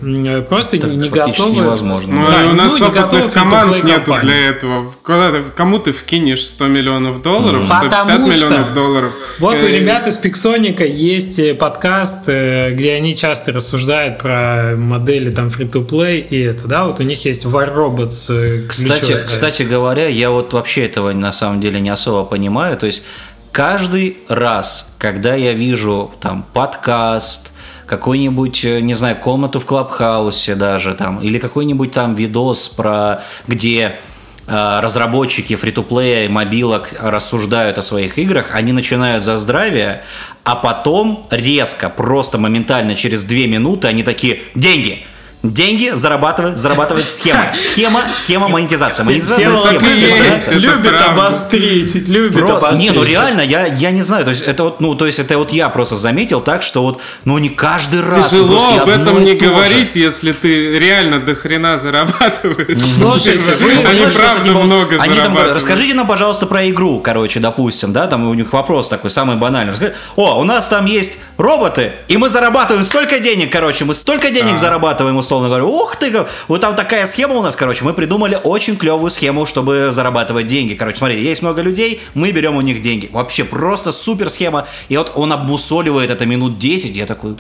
Просто это не готовы. невозможно. Ну, да, у нас ну, опытных команд нету для этого. Куда кому ты вкинешь 100 миллионов долларов, mm. 150 Потому миллионов что долларов? Вот у э, ребят из Pixonica есть э, подкаст, э, где они часто рассуждают про модели там free-to-play и это, да, вот у них есть War Robots. Кстати, кстати говоря, я вот вообще этого на самом деле не особо понимаю, то есть каждый раз, когда я вижу там подкаст, какой-нибудь, э, не знаю, комнату в Клабхаусе даже там, или какой-нибудь там видос про, где э, разработчики фри-то-плея и мобилок рассуждают о своих играх, они начинают за здравие, а потом резко, просто моментально через две минуты они такие «Деньги!» Деньги зарабатывает, зарабатывает схема. Схема, схема монетизации. Монетизация схема. схема любит обострить, любит Про... обострить. Не, ну реально, я, я не знаю. То есть это вот, ну, то есть это вот я просто заметил так, что вот, ну не каждый раз. Тяжело об этом не говорить, если ты реально до хрена зарабатываешь. Слушайте, вы, они правда много они там, Расскажите нам, пожалуйста, про игру, короче, допустим, да, там у них вопрос такой самый банальный. О, у нас там есть роботы, и мы зарабатываем столько денег, короче, мы столько денег а. зарабатываем, условно говоря. Ух ты, вот там такая схема у нас, короче, мы придумали очень клевую схему, чтобы зарабатывать деньги. Короче, смотрите, есть много людей, мы берем у них деньги. Вообще просто супер схема. И вот он обмусоливает это минут 10, я такой...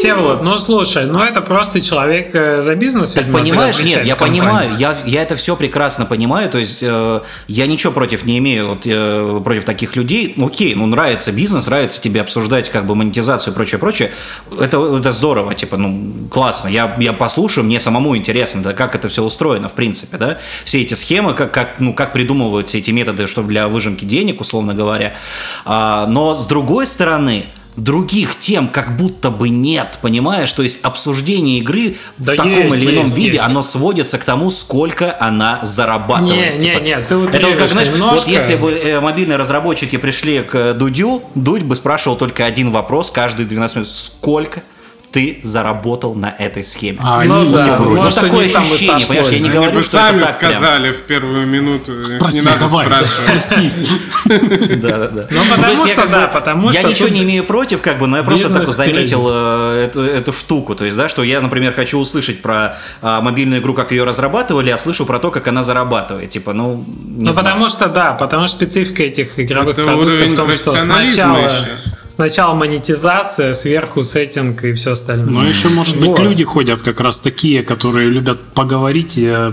Всеволод, ну слушай, ну это просто человек э, за бизнес, так, понимаешь, нет, я понимаю, я, я это все прекрасно понимаю, то есть э, я ничего против не имею, вот, э, против таких людей, ну окей, ну нравится бизнес, нравится тебе обсуждать как бы монетизацию и прочее, прочее, это, это здорово, типа, ну классно, я, я послушаю, мне самому интересно, да, как это все устроено в принципе, да, все эти схемы, как, как, ну, как придумываются эти методы, чтобы для выжимки денег, условно говоря, а, но с другой стороны, других тем как будто бы нет, понимаешь? То есть обсуждение игры да в таком есть, или ином есть, виде, есть. оно сводится к тому, сколько она зарабатывает. Не, типа, не, не, ты вот Это как, знаешь, немножко... вот если бы э, мобильные разработчики пришли к Дудю, Дудь бы спрашивал только один вопрос каждые 12 минут. Сколько ты заработал на этой схеме. А, ну, они да, ну, вот такое ощущение, понимаешь, я не они говорю, что сами это так сказали прям. в первую минуту, Спроси, не надо давай, спрашивать. Да, да, да. Ну, потому что, да, потому что... Я ничего не имею против, как бы, но я просто так заметил э, эту, эту штуку, то есть, да, что я, например, хочу услышать про а, мобильную игру, как ее разрабатывали, а слышу про то, как она зарабатывает, типа, ну, Ну, потому что, да, потому что специфика этих игровых продуктов в том, что сначала сначала монетизация, сверху сеттинг и все остальное. Но еще, может быть, вот. люди ходят как раз такие, которые любят поговорить и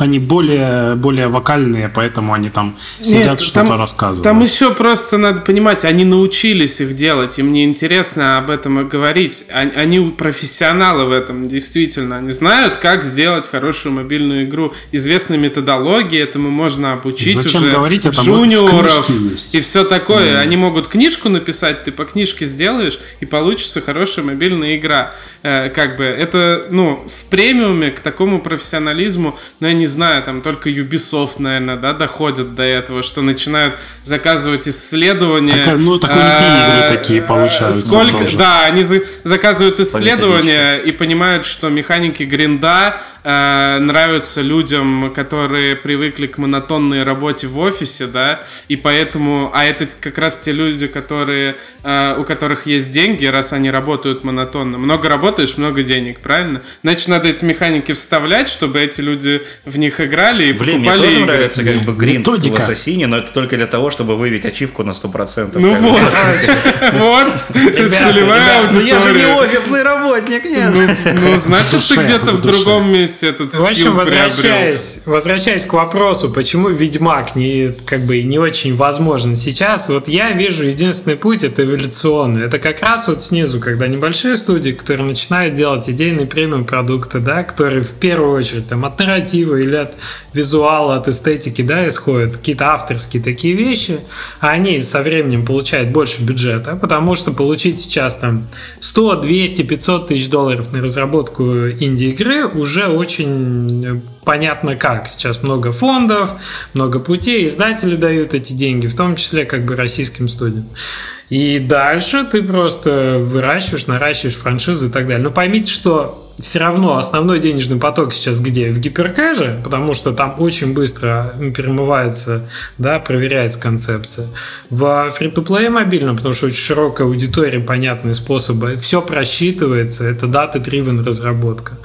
они более, более вокальные, поэтому они там сидят, что-то рассказывают. Там еще просто надо понимать, они научились их делать, и мне интересно об этом и говорить. Они профессионалы в этом, действительно. Они знают, как сделать хорошую мобильную игру. Известны методологии, этому можно обучить Зачем уже говорить, это джуниоров и все такое. Mm. Они могут книжку написать, ты по книжке сделаешь, и получится хорошая мобильная игра. Э, как бы это, ну, в премиуме к такому профессионализму, ну, я не знаю, там только Ubisoft, наверное, да, доходят до этого, что начинают заказывать исследования. Так, ну, так у них игры такие получаются. Сколько, тоже. да, они за, заказывают исследования и понимают, что механики гринда э, нравятся людям, которые привыкли к монотонной работе в офисе, да, и поэтому, а это как раз те люди, которые, э, у которых есть деньги, раз они работают монотонно. Много работаешь, много денег, правильно? Значит, надо эти механики вставлять, чтобы эти люди в них играли и Блин, покупали мне тоже игры. нравится как бы гринд в Ассасине, но это только для того, чтобы выявить ачивку на 100%. Ну вот, вот, целевая аудитория. Ну я же не офисный работник, нет. Ну, ну значит, ты где-то в другом месте месте этот В общем, возвращаясь, возвращаясь к вопросу, почему Ведьмак не, как бы, не очень возможен сейчас, вот я вижу единственный путь, это эволюционный. Это как раз вот снизу, когда небольшие студии, которые начинают делать идейные премиум продукты, да, которые в первую очередь там от нарратива или от визуала, от эстетики, да, исходят какие-то авторские такие вещи, а они со временем получают больше бюджета, потому что получить сейчас там 100, 200, 500 тысяч долларов на разработку инди-игры уже очень понятно как. Сейчас много фондов, много путей, издатели дают эти деньги, в том числе как бы российским студиям. И дальше ты просто выращиваешь, наращиваешь франшизу и так далее. Но поймите, что все равно основной денежный поток сейчас где? В гиперкэже, потому что там очень быстро перемывается, да, проверяется концепция. В free-to-play мобильном, потому что очень широкая аудитория, понятные способы, все просчитывается, это data-driven разработка.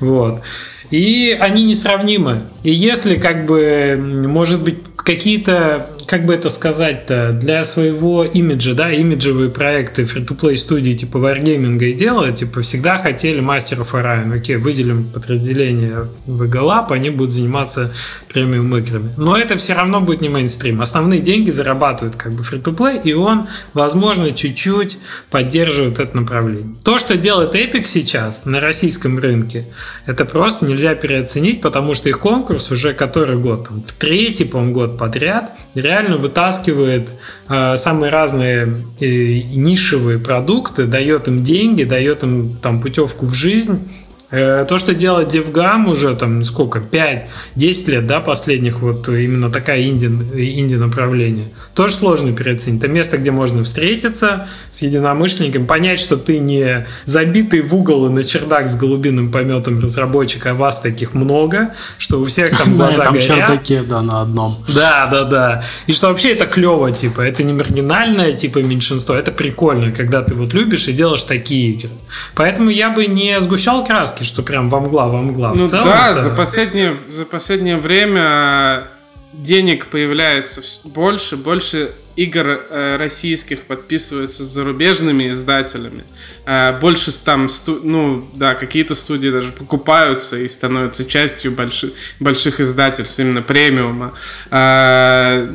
Вот. И они несравнимы. И если как бы, может быть, какие-то как бы это сказать-то, для своего имиджа, да, имиджевые проекты free-to-play студии типа Wargaming и делают, типа всегда хотели мастеров Orion. Окей, выделим подразделение в Lab, они будут заниматься премиум играми. Но это все равно будет не мейнстрим. Основные деньги зарабатывают как бы free-to-play, и он, возможно, чуть-чуть поддерживает это направление. То, что делает Epic сейчас на российском рынке, это просто нельзя переоценить, потому что их конкурс уже который год, там, в третий, по-моему, год подряд, реально реально вытаскивает э, самые разные э, нишевые продукты, дает им деньги, дает им там путевку в жизнь то, что делает DevGam уже там сколько, 5-10 лет, да, последних, вот именно такая инди, инди направление, тоже сложно переоценить. Это место, где можно встретиться с единомышленником, понять, что ты не забитый в угол и на чердак с голубиным пометом разработчик, а вас таких много, что у всех там глаза там горят. чердаке, да, на одном. Да, да, да. И что вообще это клево, типа, это не маргинальное, типа, меньшинство, это прикольно, когда ты вот любишь и делаешь такие игры. Поэтому я бы не сгущал краски, сказки, что прям во мгла, во мгла. Ну в целом, да, это... за последнее, за последнее время денег появляется больше, больше игр э, российских подписываются с зарубежными издателями. Э, больше там, сту- ну да, какие-то студии даже покупаются и становятся частью больших, больших издательств, именно премиума. Э,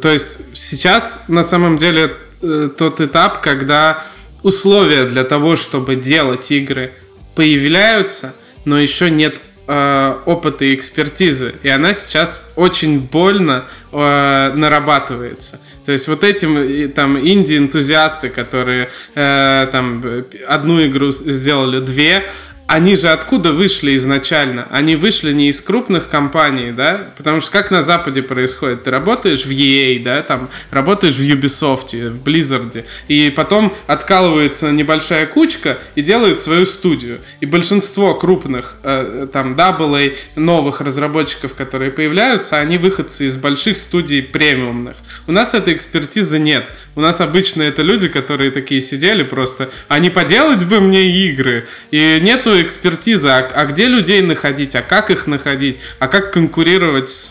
то есть сейчас на самом деле э, тот этап, когда условия для того, чтобы делать игры появляются, но еще нет э, опыта и экспертизы. И она сейчас очень больно э, нарабатывается. То есть вот этим там инди-энтузиасты, которые э, там одну игру сделали две, они же откуда вышли изначально? Они вышли не из крупных компаний, да? Потому что как на Западе происходит? Ты работаешь в EA, да, там, работаешь в Ubisoft, в Blizzard, и потом откалывается небольшая кучка и делает свою студию. И большинство крупных, э, там, AA, новых разработчиков, которые появляются, они выходцы из больших студий премиумных. У нас этой экспертизы нет. У нас обычно это люди, которые такие сидели просто, а не поделать бы мне игры? И нету экспертизы, а, а где людей находить, а как их находить, а как конкурировать с,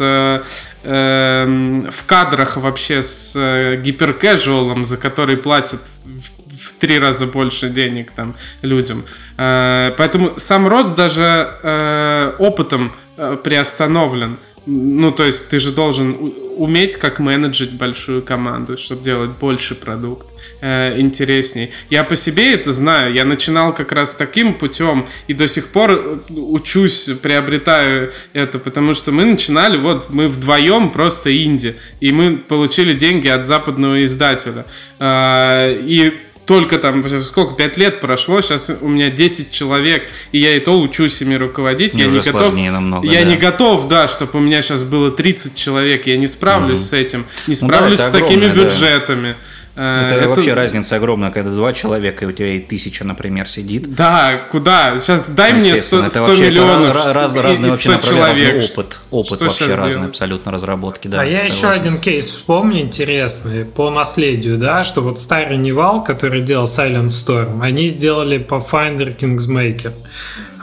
э, в кадрах вообще с э, гиперкэжуалом, за который платят в, в три раза больше денег там людям. Э, поэтому сам рост даже э, опытом э, приостановлен. Ну, то есть ты же должен уметь как менеджить большую команду, чтобы делать больше продукт, э, интересней. Я по себе это знаю. Я начинал как раз таким путем и до сих пор э, учусь, приобретаю это, потому что мы начинали, вот мы вдвоем просто инди, и мы получили деньги от западного издателя. Э, и только там, сколько, 5 лет прошло, сейчас у меня 10 человек, и я и то учусь ими руководить. Мне я не готов, намного, я да. не готов, да, чтобы у меня сейчас было 30 человек, я не справлюсь mm-hmm. с этим, не справлюсь ну, да, с такими огромное, бюджетами. Да. Это, это вообще разница огромная, когда два человека, и у тебя и тысяча, например, сидит. Да, куда? Сейчас дай мне 100, 100 миллионов. Это раз, и, разные вообще направления, разный опыт. Опыт Что вообще разный, делать? абсолютно разработки. Да, а я еще один кейс вспомню интересный по наследию, да, что вот старый Нивал, который делал Silent Storm, они сделали Pathfinder Kingmaker.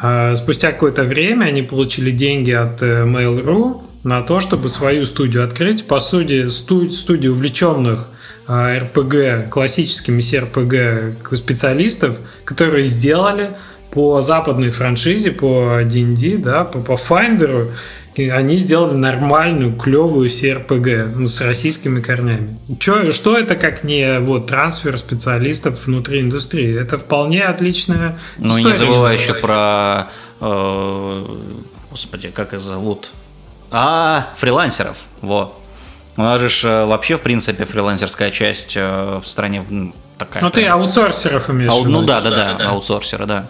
А спустя какое-то время они получили деньги от э, Mail.ru на то, чтобы свою студию открыть. По сути, студию увлеченных РПГ, классическими CRPG специалистов, которые сделали по западной франшизе, по D&D, да, по Pathfinder, они сделали нормальную, клевую CRPG ну, с российскими корнями. Чё, что это как не вот трансфер специалистов внутри индустрии? Это вполне отличная Ну не забывай еще про... Э, господи, как их зовут? А, фрилансеров. Вот. У нас же э, вообще, в принципе, фрилансерская часть э, в стране такая. Ну, ты аутсорсеров имеешь Ау, Ну да, да, да, да, аутсорсеры, да.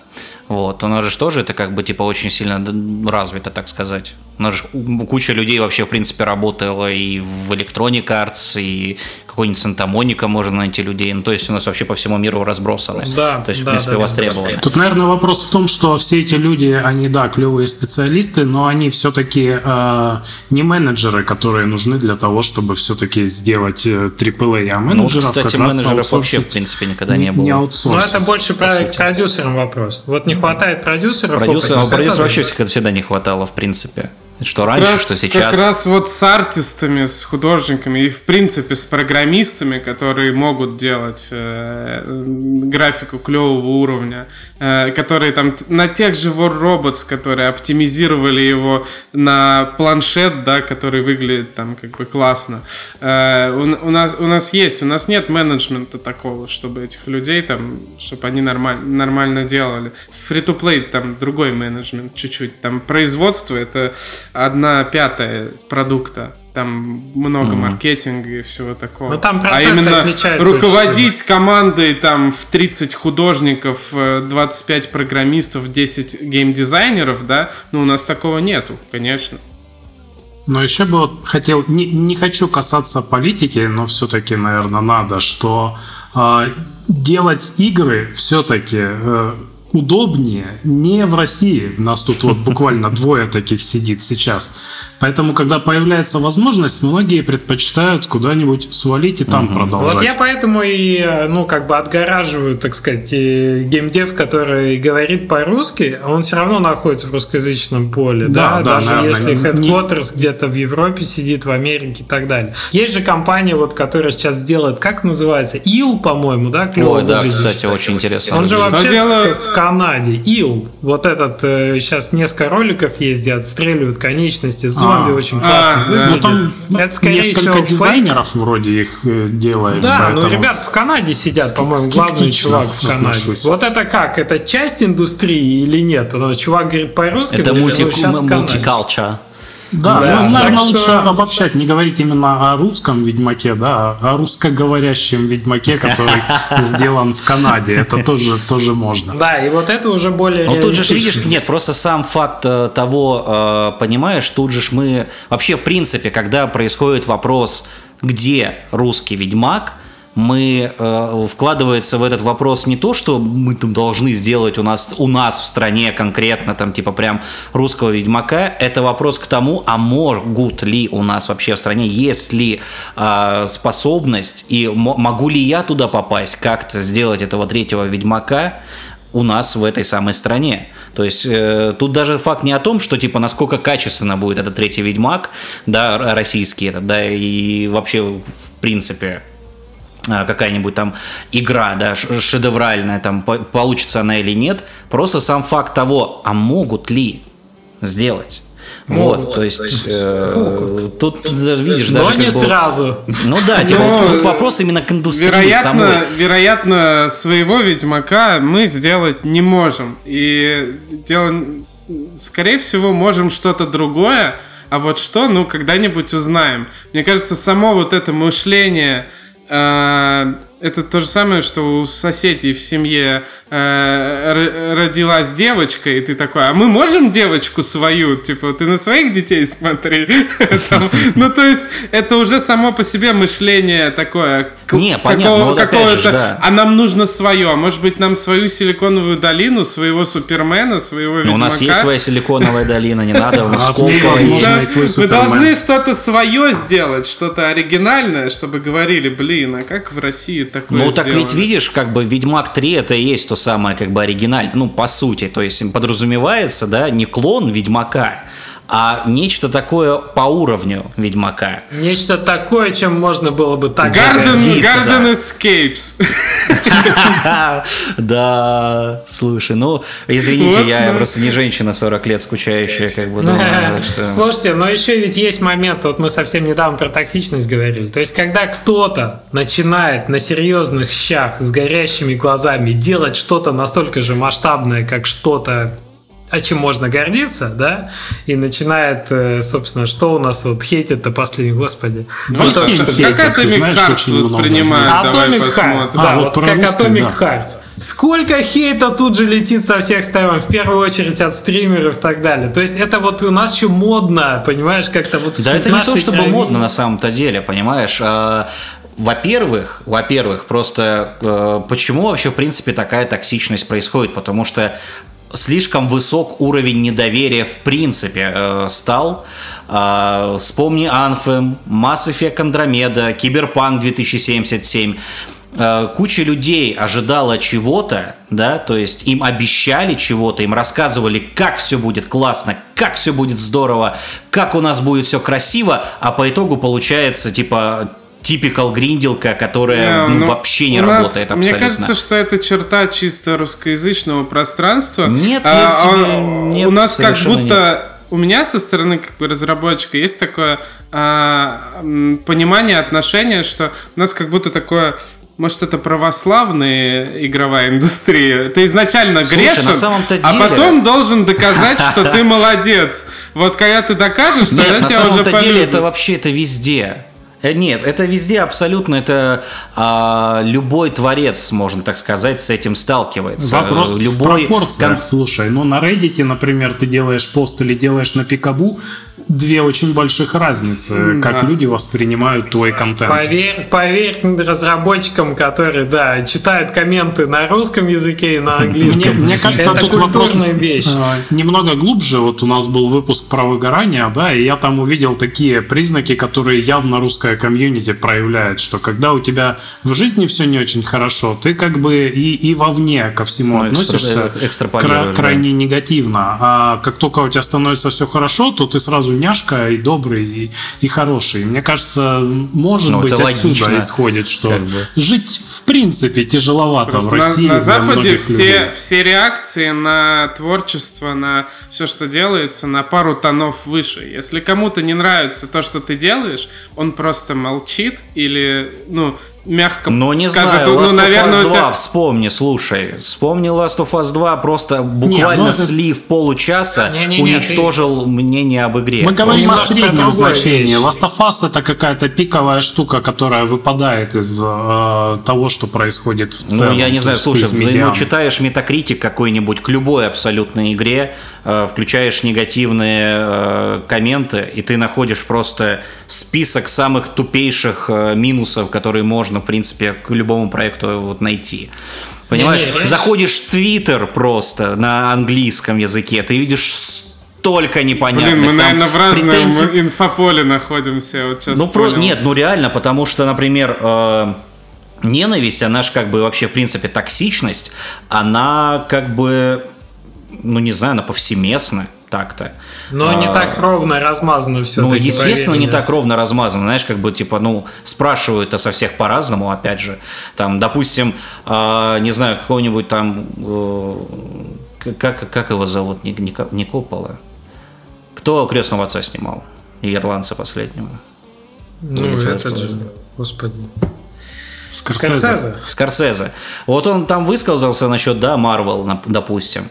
Вот. У нас же тоже это как бы типа очень сильно развито, так сказать. У нас же куча людей вообще, в принципе, работала и в Electronic Arts, и какой-нибудь Санта-Моника можно найти людей. Ну, то есть у нас вообще по всему миру разбросаны. Да, то есть, да, в принципе, да, востребованы. Тут, наверное, вопрос в том, что все эти люди, они, да, клевые специалисты, но они все-таки э, не менеджеры, которые нужны для того, чтобы все-таки сделать AAA, э, а ну, менеджеров Ну, кстати, менеджеров вообще, в принципе, никогда не, не было. Не Но это больше про продюсерам вопрос. Вот не хватает продюсеров. Продюсеров, продюсеров вообще всегда не хватало, в принципе. Что раньше, раз, что сейчас. Как раз вот с артистами, с художниками и, в принципе, с программистами, которые могут делать э, графику клевого уровня, э, которые там на тех же War Robots, которые оптимизировали его на планшет, да, который выглядит там как бы классно. Э, у, у, нас, у нас есть, у нас нет менеджмента такого, чтобы этих людей там, чтобы они нормаль, нормально делали. Free-to-play там другой менеджмент чуть-чуть. Там производство это одна пятая продукта. Там много mm-hmm. маркетинга и всего такого. Но там а именно руководить командой там в 30 художников, 25 программистов, 10 геймдизайнеров, да, ну у нас такого нету, конечно. Но еще бы вот хотел, не, не хочу касаться политики, но все-таки, наверное, надо, что э, делать игры все-таки э, удобнее не в России. У нас тут вот буквально двое таких сидит сейчас. Поэтому, когда появляется возможность, многие предпочитают куда-нибудь свалить и там угу. продолжать. Вот я поэтому и, ну, как бы отгораживаю, так сказать, геймдев, который говорит по-русски, он все равно находится в русскоязычном поле, да, да, да даже наверное, если headquarters не... где-то в Европе сидит, в Америке и так далее. Есть же компания, вот, которая сейчас делает, как называется, ИЛ, по-моему, да, Ой, да, кстати, очень интересно. Он же вообще делает... в Канаде. ИЛ, вот этот, сейчас э, несколько роликов есть, где отстреливают конечности зомби, а, очень классно а, выглядит. Ну, там это, скорее несколько всего, дизайнеров фейк. вроде их э, делает. Да, поэтому... ну ребят в Канаде сидят, по-моему, главный чувак в Канаде. Отношусь. Вот это как? Это часть индустрии или нет? Потому что чувак говорит по-русски, это мульти- мультикалча. Да, да. Ну, наверное, лучше что... обобщать, не говорить именно о русском Ведьмаке, да, а о русскоговорящем Ведьмаке, который сделан в Канаде. Это тоже, тоже можно. Да, и вот это уже более Ну, тут же видишь, нет, просто сам факт э, того, э, понимаешь, тут же мы... Вообще, в принципе, когда происходит вопрос, где русский Ведьмак – мы э, вкладывается в этот вопрос не то, что мы там должны сделать у нас у нас в стране конкретно там типа прям русского ведьмака, это вопрос к тому, а могут ли у нас вообще в стране, есть ли э, способность и могу ли я туда попасть, как-то сделать этого третьего ведьмака у нас в этой самой стране. То есть э, тут даже факт не о том, что типа насколько качественно будет этот третий ведьмак, да, российский этот, да, и вообще в принципе какая-нибудь там игра, да, шедевральная, там получится она или нет, просто сам факт того, а могут ли сделать. Вот, вот, то есть, то есть э, тут видишь, но даже не бы, сразу. Ну да, типа, но, тут вопрос именно к индустрии вероятно, самой. Вероятно, своего Ведьмака мы сделать не можем. И дело, скорее всего, можем что-то другое, а вот что, ну, когда-нибудь узнаем. Мне кажется, само вот это мышление Uh, это то же самое, что у соседей в семье э, родилась девочка, и ты такой, а мы можем девочку свою? Типа, ты на своих детей смотри. Ну, то есть, это уже само по себе мышление такое. Не, понятно, какого-то, а нам нужно свое. А может быть, нам свою силиконовую долину, своего Супермена, своего Ведьмака? У нас есть своя силиконовая долина, не надо, у нас Мы должны что-то свое сделать, что-то оригинальное, чтобы говорили, блин, а как в России такое Ну, так ведь видишь, как бы Ведьмак 3 это и есть то самое, как бы оригинальное, ну, по сути, то есть подразумевается, да, не клон Ведьмака, а нечто такое по уровню Ведьмака. Нечто такое, чем можно было бы так. Garden, Garden Escapes. Да, слушай, ну, извините, я просто не женщина 40 лет скучающая, как бы думаю, Слушайте, но еще ведь есть момент, вот мы совсем недавно про токсичность говорили, то есть когда кто-то начинает на серьезных щах с горящими глазами делать что-то настолько же масштабное, как что-то а чем можно гордиться, да, и начинает, э, собственно, что у нас вот хейтит-то последний, господи. Ну, вот, как Atomic Hearts воспринимает, Atomic Hearts, да, а, вот, вот как русский, Atomic да. Hearts. Сколько хейта тут же летит со всех сторон, в первую очередь от стримеров и так далее. То есть это вот у нас еще модно, понимаешь, как-то вот Да это не то, чтобы краине... модно на самом-то деле, понимаешь, а, во-первых, во-первых, просто э, почему вообще в принципе такая токсичность происходит? Потому что слишком высок уровень недоверия в принципе э, стал. Э, вспомни Anthem, Mass Effect Andromeda, Cyberpunk 2077 э, куча людей ожидала чего-то, да, то есть им обещали чего-то, им рассказывали, как все будет классно, как все будет здорово, как у нас будет все красиво, а по итогу получается типа типикал гринделка, которая не, ну, вообще не работает нас, абсолютно. Мне кажется, что это черта чисто русскоязычного пространства. Нет, а, а, нет, у нас как будто нет. у меня со стороны как бы разработчика есть такое а, понимание отношения, что у нас как будто такое может, это православная игровая индустрия? Ты изначально Слушай, грешен, на самом-то а деле... а потом должен доказать, что ты молодец. Вот когда ты докажешь, тогда тебя уже на самом-то деле это вообще это везде. Э, нет, это везде абсолютно, это а, любой творец, можно так сказать, с этим сталкивается. Вопрос любой... в пропорциях, кон... слушай, ну на Reddit, например, ты делаешь пост или делаешь на Пикабу, две очень больших разницы, да. как люди воспринимают твой контент. Поверь, поверь разработчикам, которые, да, читают комменты на русском языке и на английском. Мне, мне кажется, это тут вопрос вещь. Э, немного глубже. Вот у нас был выпуск про выгорание, да, и я там увидел такие признаки, которые явно русская комьюнити проявляет, что когда у тебя в жизни все не очень хорошо, ты как бы и, и вовне ко всему ну, относишься кра- крайне да. негативно. А как только у тебя становится все хорошо, то ты сразу няшка и добрый, и, и хороший. Мне кажется, может ну, быть, отсюда логично, исходит, что как бы. жить в принципе тяжеловато Просто в России. На, на Западе все, все реакции на творчество, на все, что делается, на пару тонов выше. Если кому-то не нравится то, что ты делаешь, он просто молчит или, ну, мягко Но не скажет, знаю, ну, Last наверное, of Us 2 тебя... вспомни, слушай. Вспомни Last of Us 2, просто буквально не, ну, слив получаса не, не, не, уничтожил ты... мнение об игре. Мы говорим о среднем значении. Last of Us это какая-то пиковая штука, которая выпадает из э, того, что происходит в целом. Ну, я не знаю, слушай, ты ну, читаешь метакритик какой-нибудь к любой абсолютной игре, э, включаешь негативные э, комменты, и ты находишь просто список самых тупейших э, минусов, которые можно можно, в принципе, к любому проекту вот найти. Понимаешь, не, не, заходишь в Твиттер просто на английском языке, ты видишь столько непонятных. Блин, мы, наверное, в разном претензий... инфополе находимся. Вот сейчас ну, про... Нет, ну реально, потому что, например, э, ненависть, она же как бы вообще, в принципе, токсичность, она как бы, ну не знаю, она повсеместна так-то. Но а, не так ровно размазано все. Ну, естественно, не так ровно размазано. Знаешь, как бы, типа, ну, спрашивают-то со всех по-разному, опять же. Там, допустим, э, не знаю, какого-нибудь там... Э, как, как его зовут? Не, не, не Коппола. Кто «Крестного отца» снимал? И «Ирландца» последнего. Ну, ну это же... Господи. Скорсезе. Скорсезе. Вот он там высказался насчет, да, Марвел, допустим.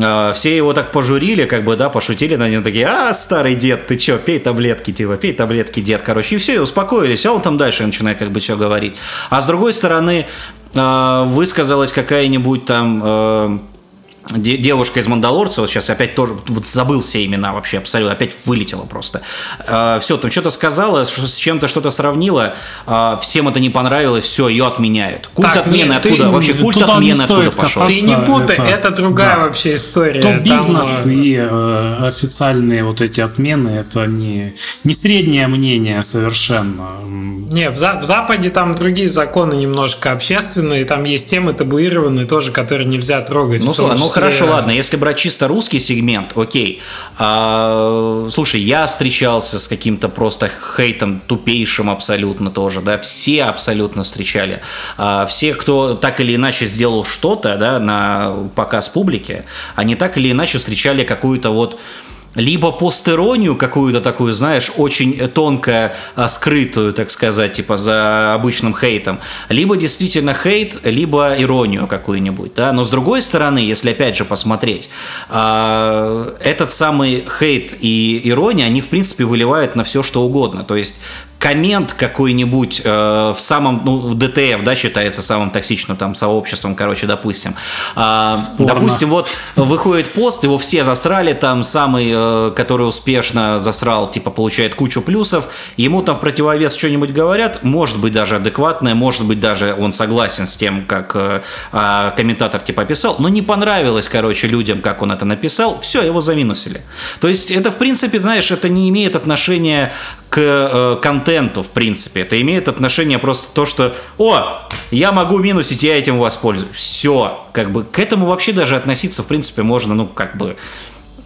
А, все его так пожурили, как бы, да, пошутили на него, такие, а, старый дед, ты чё, пей таблетки, типа, пей таблетки, дед, короче, и все, и успокоились, а он там дальше начинает как бы все говорить. А с другой стороны, а, высказалась какая-нибудь там а, девушка из Мандалорца, вот сейчас опять тоже вот забыл все имена вообще абсолютно, опять вылетела просто. Э, все, там что-то сказала, с чем-то что-то сравнила, э, всем это не понравилось, все, ее отменяют. Культ так, отмены нет, откуда? Ты, вообще культ отмены откуда пошел? Ты не путай, это, это другая да. вообще история. Там... Э, и э, официальные вот эти отмены, это не, не среднее мнение совершенно. Не, в, в Западе там другие законы немножко общественные, там есть темы табуированные тоже, которые нельзя трогать. Ну, слушай, ну хорошо, ладно, если брать чисто русский сегмент, окей. А, слушай, я встречался с каким-то просто хейтом тупейшим абсолютно тоже, да, все абсолютно встречали. А, все, кто так или иначе сделал что-то, да, на показ публике, они так или иначе встречали какую-то вот либо постеронию какую-то такую, знаешь, очень тонко а, скрытую, так сказать, типа за обычным хейтом, либо действительно хейт, либо иронию какую-нибудь, да, но с другой стороны, если опять же посмотреть, а, этот самый хейт и ирония, они в принципе выливают на все что угодно, то есть коммент какой-нибудь э, в самом, ну, в ДТФ, да, считается самым токсичным там сообществом, короче, допустим. Э, допустим, вот выходит пост, его все засрали, там самый, э, который успешно засрал, типа, получает кучу плюсов, ему там в противовес что-нибудь говорят, может быть даже адекватное, может быть даже он согласен с тем, как э, э, комментатор типа писал, но не понравилось, короче, людям, как он это написал, все, его заминусили. То есть это, в принципе, знаешь, это не имеет отношения к э, контенту, в принципе. Это имеет отношение просто то, что «О, я могу минусить, я этим воспользуюсь». Все. Как бы к этому вообще даже относиться, в принципе, можно, ну, как бы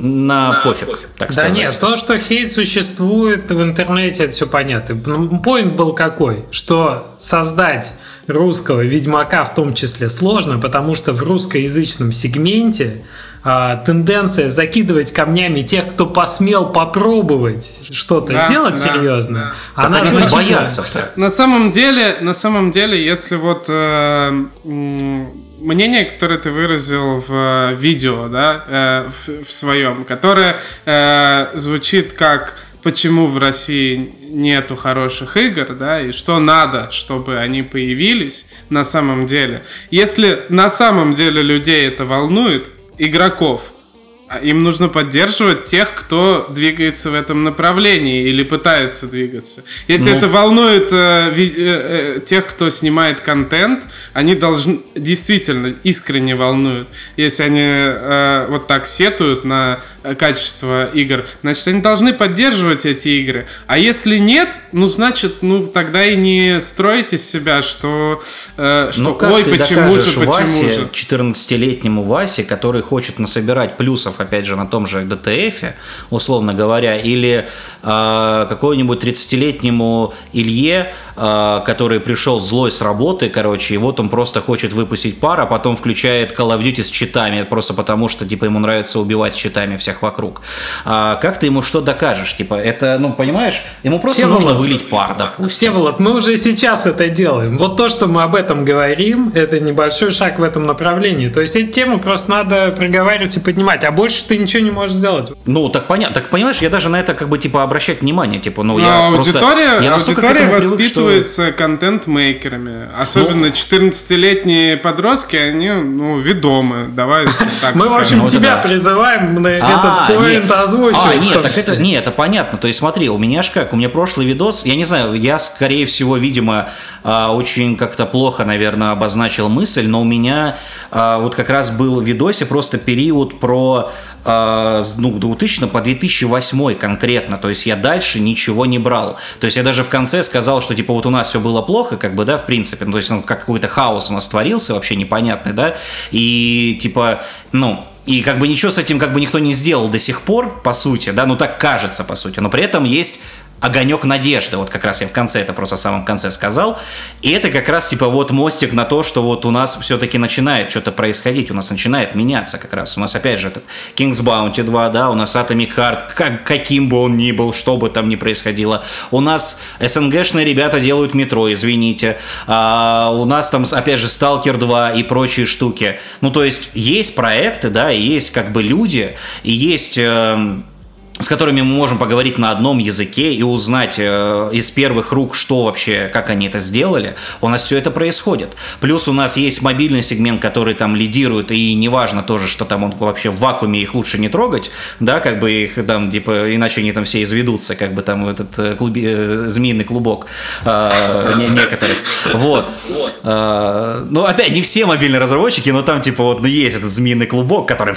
на, на пофиг, пофиг, так сказать. Да нет, то, что хейт существует в интернете, это все понятно. Ну, поинт был какой? Что создать русского ведьмака в том числе сложно, потому что в русскоязычном сегменте а, тенденция закидывать камнями тех, кто посмел попробовать что-то да, сделать да, серьезно, да. она же боятся. На самом деле, на самом деле, если вот э, мнение, которое ты выразил в э, видео, да, э, в, в своем, которое э, звучит как почему в России нету хороших игр, да, и что надо, чтобы они появились на самом деле. Если на самом деле людей это волнует, игроков. А им нужно поддерживать тех, кто двигается в этом направлении или пытается двигаться. Если ну. это волнует э, ви, э, э, тех, кто снимает контент, они должны действительно искренне волнуют. Если они э, вот так сетуют на качество игр, значит, они должны поддерживать эти игры. А если нет, ну, значит, ну, тогда и не строите себя, что, э, что ну, ой, почему же, почему Васе, же. 14-летнему Васе, который хочет насобирать плюсов, опять же, на том же ДТФ, условно говоря, или э, какому-нибудь 30-летнему Илье, который пришел злой с работы, короче, и вот он просто хочет выпустить пар, а потом включает Call of Duty с читами, просто потому что, типа, ему нравится убивать с читами всех вокруг. А как ты ему что докажешь? Типа, это, ну, понимаешь, ему просто Всеволод, нужно вылить пар, допустим. Всеволод, мы уже сейчас это делаем. Вот то, что мы об этом говорим, это небольшой шаг в этом направлении. То есть эти темы просто надо проговаривать и поднимать, а больше ты ничего не можешь сделать. Ну, так понятно. Так понимаешь, я даже на это как бы типа обращать внимание. Типа, ну, Но я аудитория, просто, я аудитория воспитывается привык, что... контент-мейкерами. Особенно ну, 14-летние подростки, они, ну, ведомы. Давай так Мы, в общем, ну, тебя призываем на это этот поинт. А, нет, так это, нет, это понятно. То есть смотри, у меня ж как, у меня прошлый видос, я не знаю, я, скорее всего, видимо, а, очень как-то плохо, наверное, обозначил мысль, но у меня а, вот как раз был в видосе просто период про а, ну, 2000 по 2008 конкретно, то есть я дальше ничего не брал. То есть я даже в конце сказал, что типа вот у нас все было плохо, как бы, да, в принципе, ну, то есть ну, как какой-то хаос у нас творился вообще непонятный, да, и типа, ну, и как бы ничего с этим как бы никто не сделал до сих пор, по сути, да, ну так кажется, по сути. Но при этом есть огонек надежды. Вот как раз я в конце это просто в самом конце сказал. И это как раз типа вот мостик на то, что вот у нас все-таки начинает что-то происходить, у нас начинает меняться как раз. У нас опять же этот King's Bounty 2, да, у нас Atomic Heart, как, каким бы он ни был, что бы там ни происходило. У нас СНГшные ребята делают метро, извините. А, у нас там, опять же, Stalker 2 и прочие штуки. Ну, то есть есть проекты, да, и есть как бы люди, и есть... Э, с которыми мы можем поговорить на одном языке и узнать э, из первых рук, что вообще, как они это сделали, у нас все это происходит. Плюс у нас есть мобильный сегмент, который там лидирует, и неважно тоже, что там он вообще в вакууме, их лучше не трогать, да, как бы их там, типа, иначе они там все изведутся, как бы там этот э, клуби, э, змеиный клубок э, не, некоторых. Вот. Э, ну, опять, не все мобильные разработчики, но там, типа, вот, ну, есть этот змеиный клубок, который,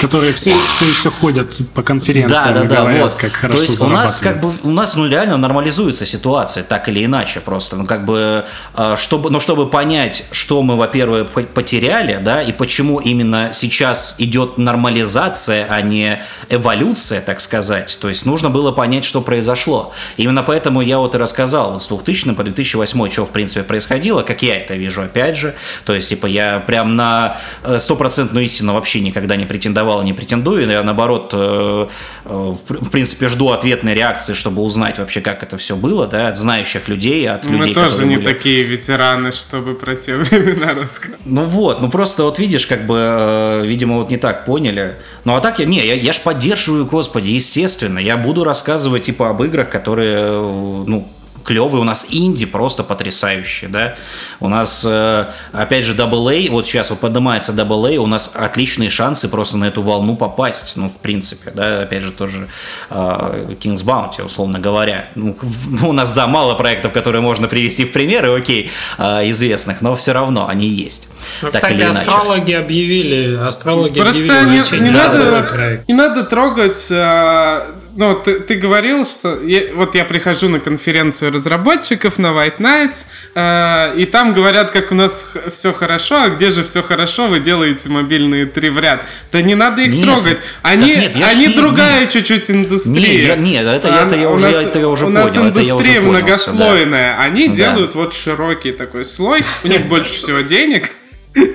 Которые все, все еще ходят по конференциям да, да, да, говорят, вот. как хорошо То есть у нас как бы у нас ну реально нормализуется ситуация так или иначе просто, ну как бы а, чтобы, но чтобы понять, что мы, во-первых, потеряли, да, и почему именно сейчас идет нормализация, а не эволюция, так сказать. То есть нужно было понять, что произошло. Именно поэтому я вот и рассказал вот с 2000 по 2008, что в принципе происходило, как я это вижу, опять же. То есть типа я прям на э, стопроцентную истинно вообще никогда не претендовал и не претендую. Я, наоборот, в принципе, жду ответной реакции, чтобы узнать вообще, как это все было, да, от знающих людей, от Мы людей, тоже не были... такие ветераны, чтобы про те времена рассказать. Ну вот, ну просто вот видишь, как бы, видимо, вот не так поняли. Ну а так я, не, я, я ж поддерживаю, господи, естественно. Я буду рассказывать, типа, об играх, которые, ну, клевые, у нас инди просто потрясающие, да. У нас, э, опять же, AA, вот сейчас вот поднимается AA, у нас отличные шансы просто на эту волну попасть, ну, в принципе, да, опять же, тоже э, King's Bounty, условно говоря. Ну, у нас, да, мало проектов, которые можно привести в примеры, окей, э, известных, но все равно они есть. Ну, так кстати, астрологи объявили, астрологи Просто объявили не, не, надо, не надо трогать ну, ты, ты говорил, что я, вот я прихожу на конференцию разработчиков на White Nights, э, и там говорят, как у нас все хорошо, а где же все хорошо, вы делаете мобильные три в ряд. Да не надо их нет, трогать. Они, нет, они ж, другая нет, чуть-чуть индустрия. Нет, нет это, это, я, уже, нас, это я уже у понял. У нас индустрия многослойная. Да. Они да. делают вот широкий такой слой, у них больше всего денег.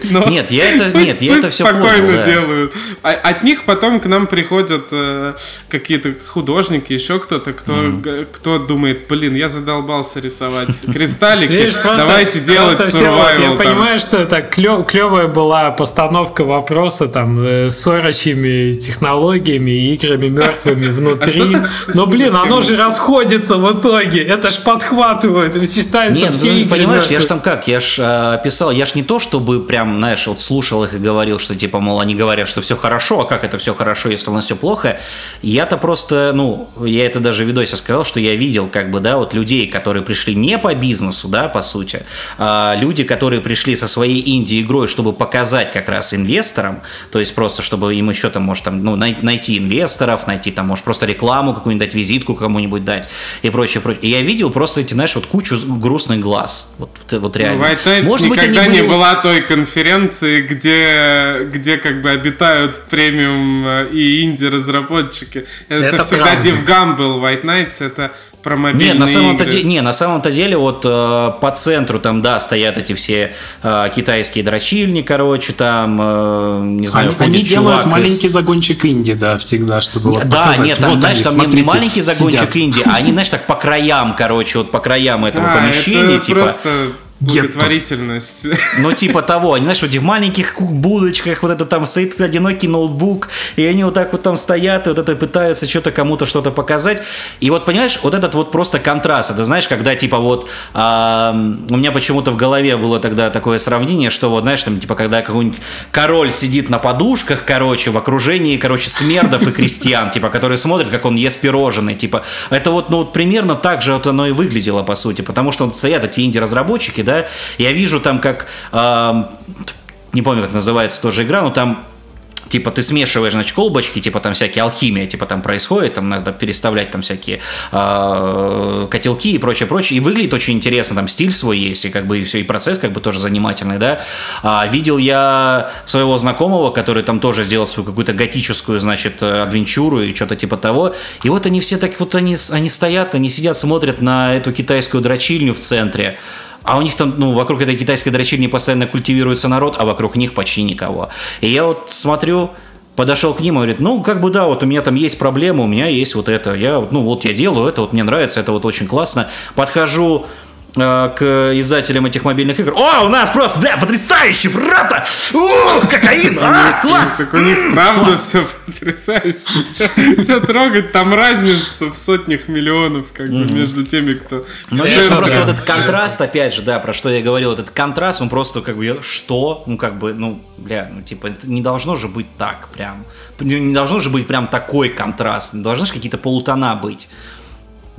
Но нет, я это, пусть, нет, я пусть это все спокойно понял, да. делают. А, от них потом к нам приходят э, какие-то художники, еще кто-то, кто, mm. кто думает, блин, я задолбался рисовать кристаллики, Видишь, просто, давайте делать survival. Я понимаю, что это клев, клевая была постановка вопроса там э, с орочьими технологиями и играми мертвыми а внутри. Но, блин, оно же расходится в итоге. Это ж подхватывает. Считается Нет, все ну, игры понимаешь, я ж там как, я ж э, писал, я ж не то, чтобы прям, знаешь, вот слушал их и говорил, что типа, мол, они говорят, что все хорошо, а как это все хорошо, если у нас все плохо? Я-то просто, ну, я это даже в видосе сказал, что я видел, как бы, да, вот людей, которые пришли не по бизнесу, да, по сути, а люди, которые пришли со своей инди-игрой, чтобы показать как раз инвесторам, то есть просто, чтобы им еще там, может, там, ну, найти инвесторов, найти там, может, просто рекламу какую-нибудь дать, визитку кому-нибудь дать и прочее, прочее. И я видел просто эти, знаешь, вот кучу грустных глаз. Вот, вот реально. Ну, White Nights Может никогда быть, они не были... была той конференции, где, где как бы обитают премиум э, и инди-разработчики. Это, это всегда DevGam был, White Nights, это про мобильные не, на самом-то игры. Де, не, на самом-то деле вот э, по центру там, да, стоят эти все э, китайские дрочильни, короче, там, э, не знаю, Они, они делают маленький загончик инди, да, всегда, чтобы вот Да, показать. нет, там, вот знаешь, они, там смотрите, не маленький загончик сидят. инди, а они, знаешь, так по краям, короче, вот по краям этого а, помещения, это типа... Просто благотворительность. Ну, типа того, они, знаешь, в этих маленьких будочках вот это там стоит одинокий ноутбук, и они вот так вот там стоят, и вот это пытаются что-то кому-то что-то показать. И вот, понимаешь, вот этот вот просто контраст, это знаешь, когда типа вот а, у меня почему-то в голове было тогда такое сравнение, что вот, знаешь, там типа когда какой-нибудь король сидит на подушках, короче, в окружении, короче, смердов и крестьян, типа, которые смотрят, как он ест пирожные, типа, это вот, ну, вот примерно так же вот оно и выглядело, по сути, потому что вот стоят эти инди-разработчики, да, да, я вижу там как, э, не помню, как называется тоже игра, но там типа ты смешиваешь, значит, колбочки, типа там всякие алхимия, типа там происходит, там надо переставлять там всякие э, котелки и прочее, прочее, и выглядит очень интересно, там стиль свой есть, и как бы и все, и процесс как бы тоже занимательный, да. А, видел я своего знакомого, который там тоже сделал свою какую-то готическую, значит, адвенчуру и что-то типа того, и вот они все так вот, они, они стоят, они сидят, смотрят на эту китайскую дрочильню в центре, а у них там, ну, вокруг этой китайской дрочильни постоянно культивируется народ, а вокруг них почти никого. И я вот смотрю, подошел к ним и говорит, ну, как бы да, вот у меня там есть проблема, у меня есть вот это, я, ну, вот я делаю это, вот мне нравится, это вот очень классно. Подхожу к издателям этих мобильных игр. О, у нас просто, бля, потрясающе, просто! Ух, кокаин, а, класс! Так у них правда все потрясающе. Что трогать, там разница в сотнях миллионов как бы между теми, кто... Ну, конечно, просто вот этот контраст, опять же, да, про что я говорил, этот контраст, он просто как бы, что? Ну, как бы, ну, бля, ну, типа, не должно же быть так прям. Не должно же быть прям такой контраст, должны же какие-то полутона быть.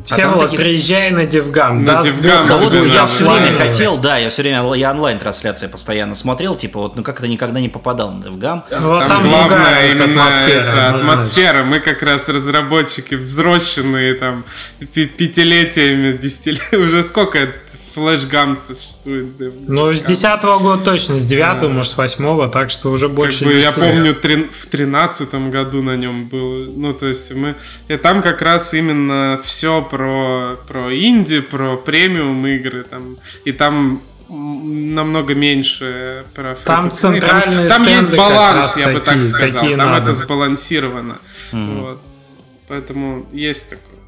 Все а таких... приезжай на DevGAMM. На DevGAMM. Да, вот я все время хотел, да, я все время я онлайн трансляции постоянно смотрел, типа вот, ну как-то никогда не попадал на DevGAMM. Там, там главное именно атмосфера. Это атмосфера. Мы как раз разработчики взросленные там пятилетиями, десятилетиями, уже сколько флешгам существует. Ну, с десятого года точно, с девятого, может, с восьмого, так что уже больше как бы, Я помню, три, в тринадцатом году на нем был. Ну, то есть мы... И там как раз именно все про, про инди, про премиум игры. Там, и там намного меньше про Там центральные Там, там есть баланс, я бы так сказал. Там надо. это сбалансировано. Mm-hmm. Вот. Поэтому есть такое.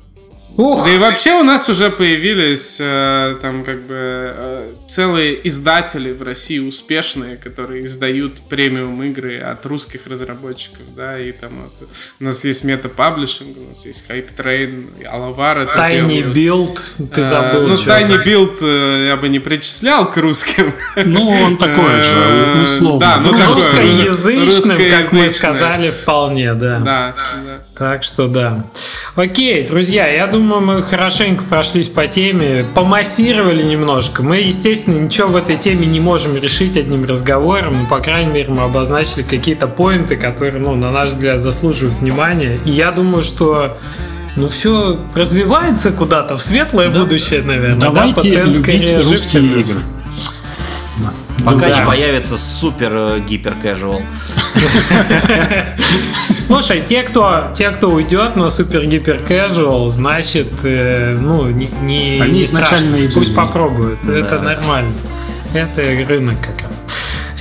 Ух. Да и вообще у нас уже появились э, там как бы э, целые издатели в России успешные, которые издают премиум игры от русских разработчиков, да, и там вот, у нас есть Meta Publishing, у нас есть Hype Train, Алавар Tiny Build, ты э, забыл. Э, ну, Tiny Build э, я бы не причислял к русским. Ну, он такой же, э, условно. Да, ну, русскоязычным, как мы сказали, вполне. Да, да. Так что да. Окей, друзья, я думаю, мы хорошенько прошлись по теме, помассировали немножко. Мы, естественно, ничего в этой теме не можем решить одним разговором, по крайней мере, мы обозначили какие-то поинты, которые, ну, на наш взгляд, заслуживают внимания. И я думаю, что ну все развивается куда-то в светлое да. будущее, наверное. Давайте да, любить русские игры. Пока да. не появится супер э, гипер casual. Слушай, те, кто, те, кто уйдет на супер гипер casual, значит, э, ну, не, не, Они не изначально страшно. Пусть попробуют. Да. Это нормально. Это рынок как раз.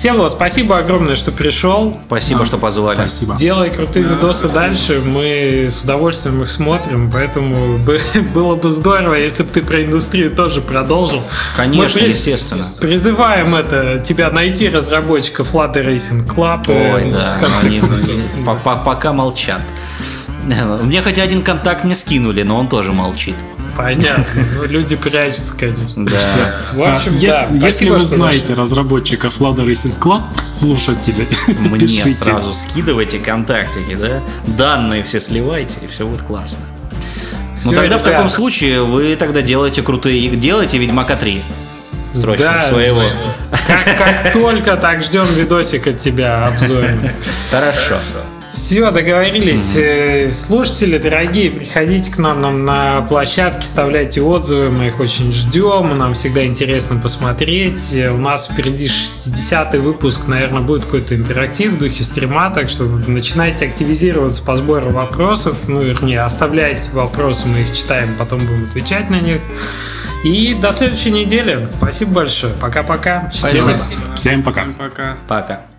Всеволод, спасибо огромное, что пришел. Спасибо, а, что позвали. Спасибо. Делай крутые да, видосы спасибо. дальше. Мы с удовольствием их смотрим. Поэтому было бы здорово, если бы ты про индустрию тоже продолжил. Конечно, Мы естественно. Призываем это тебя найти разработчиков Flutter Racing Club. Ой, да. Они, пока молчат. Мне хотя один контакт мне скинули, но он тоже молчит. Понятно. Ну, люди прячутся, конечно. Да. В общем, если, да. Если вы знаете разработчиков Lada Racing Club, слушатели, мне пишите. сразу скидывайте контактики, да? Данные все сливайте, и все будет классно. Все, ну тогда в таком случае вы тогда делаете крутые игры, делайте Ведьмака 3 срочно да, своего. Как, как только так ждем видосик от тебя обзорный. Хорошо. Все, договорились. Mm-hmm. Слушатели, дорогие, приходите к нам, нам на площадке, вставляйте отзывы, мы их очень ждем, нам всегда интересно посмотреть. У нас впереди 60-й выпуск, наверное, будет какой-то интерактив в духе стрима, так что начинайте активизироваться по сбору вопросов, ну, вернее, оставляйте вопросы, мы их читаем, потом будем отвечать на них. И до следующей недели. Спасибо большое. Пока-пока. Спасибо. Всем пока. Всем пока. Пока.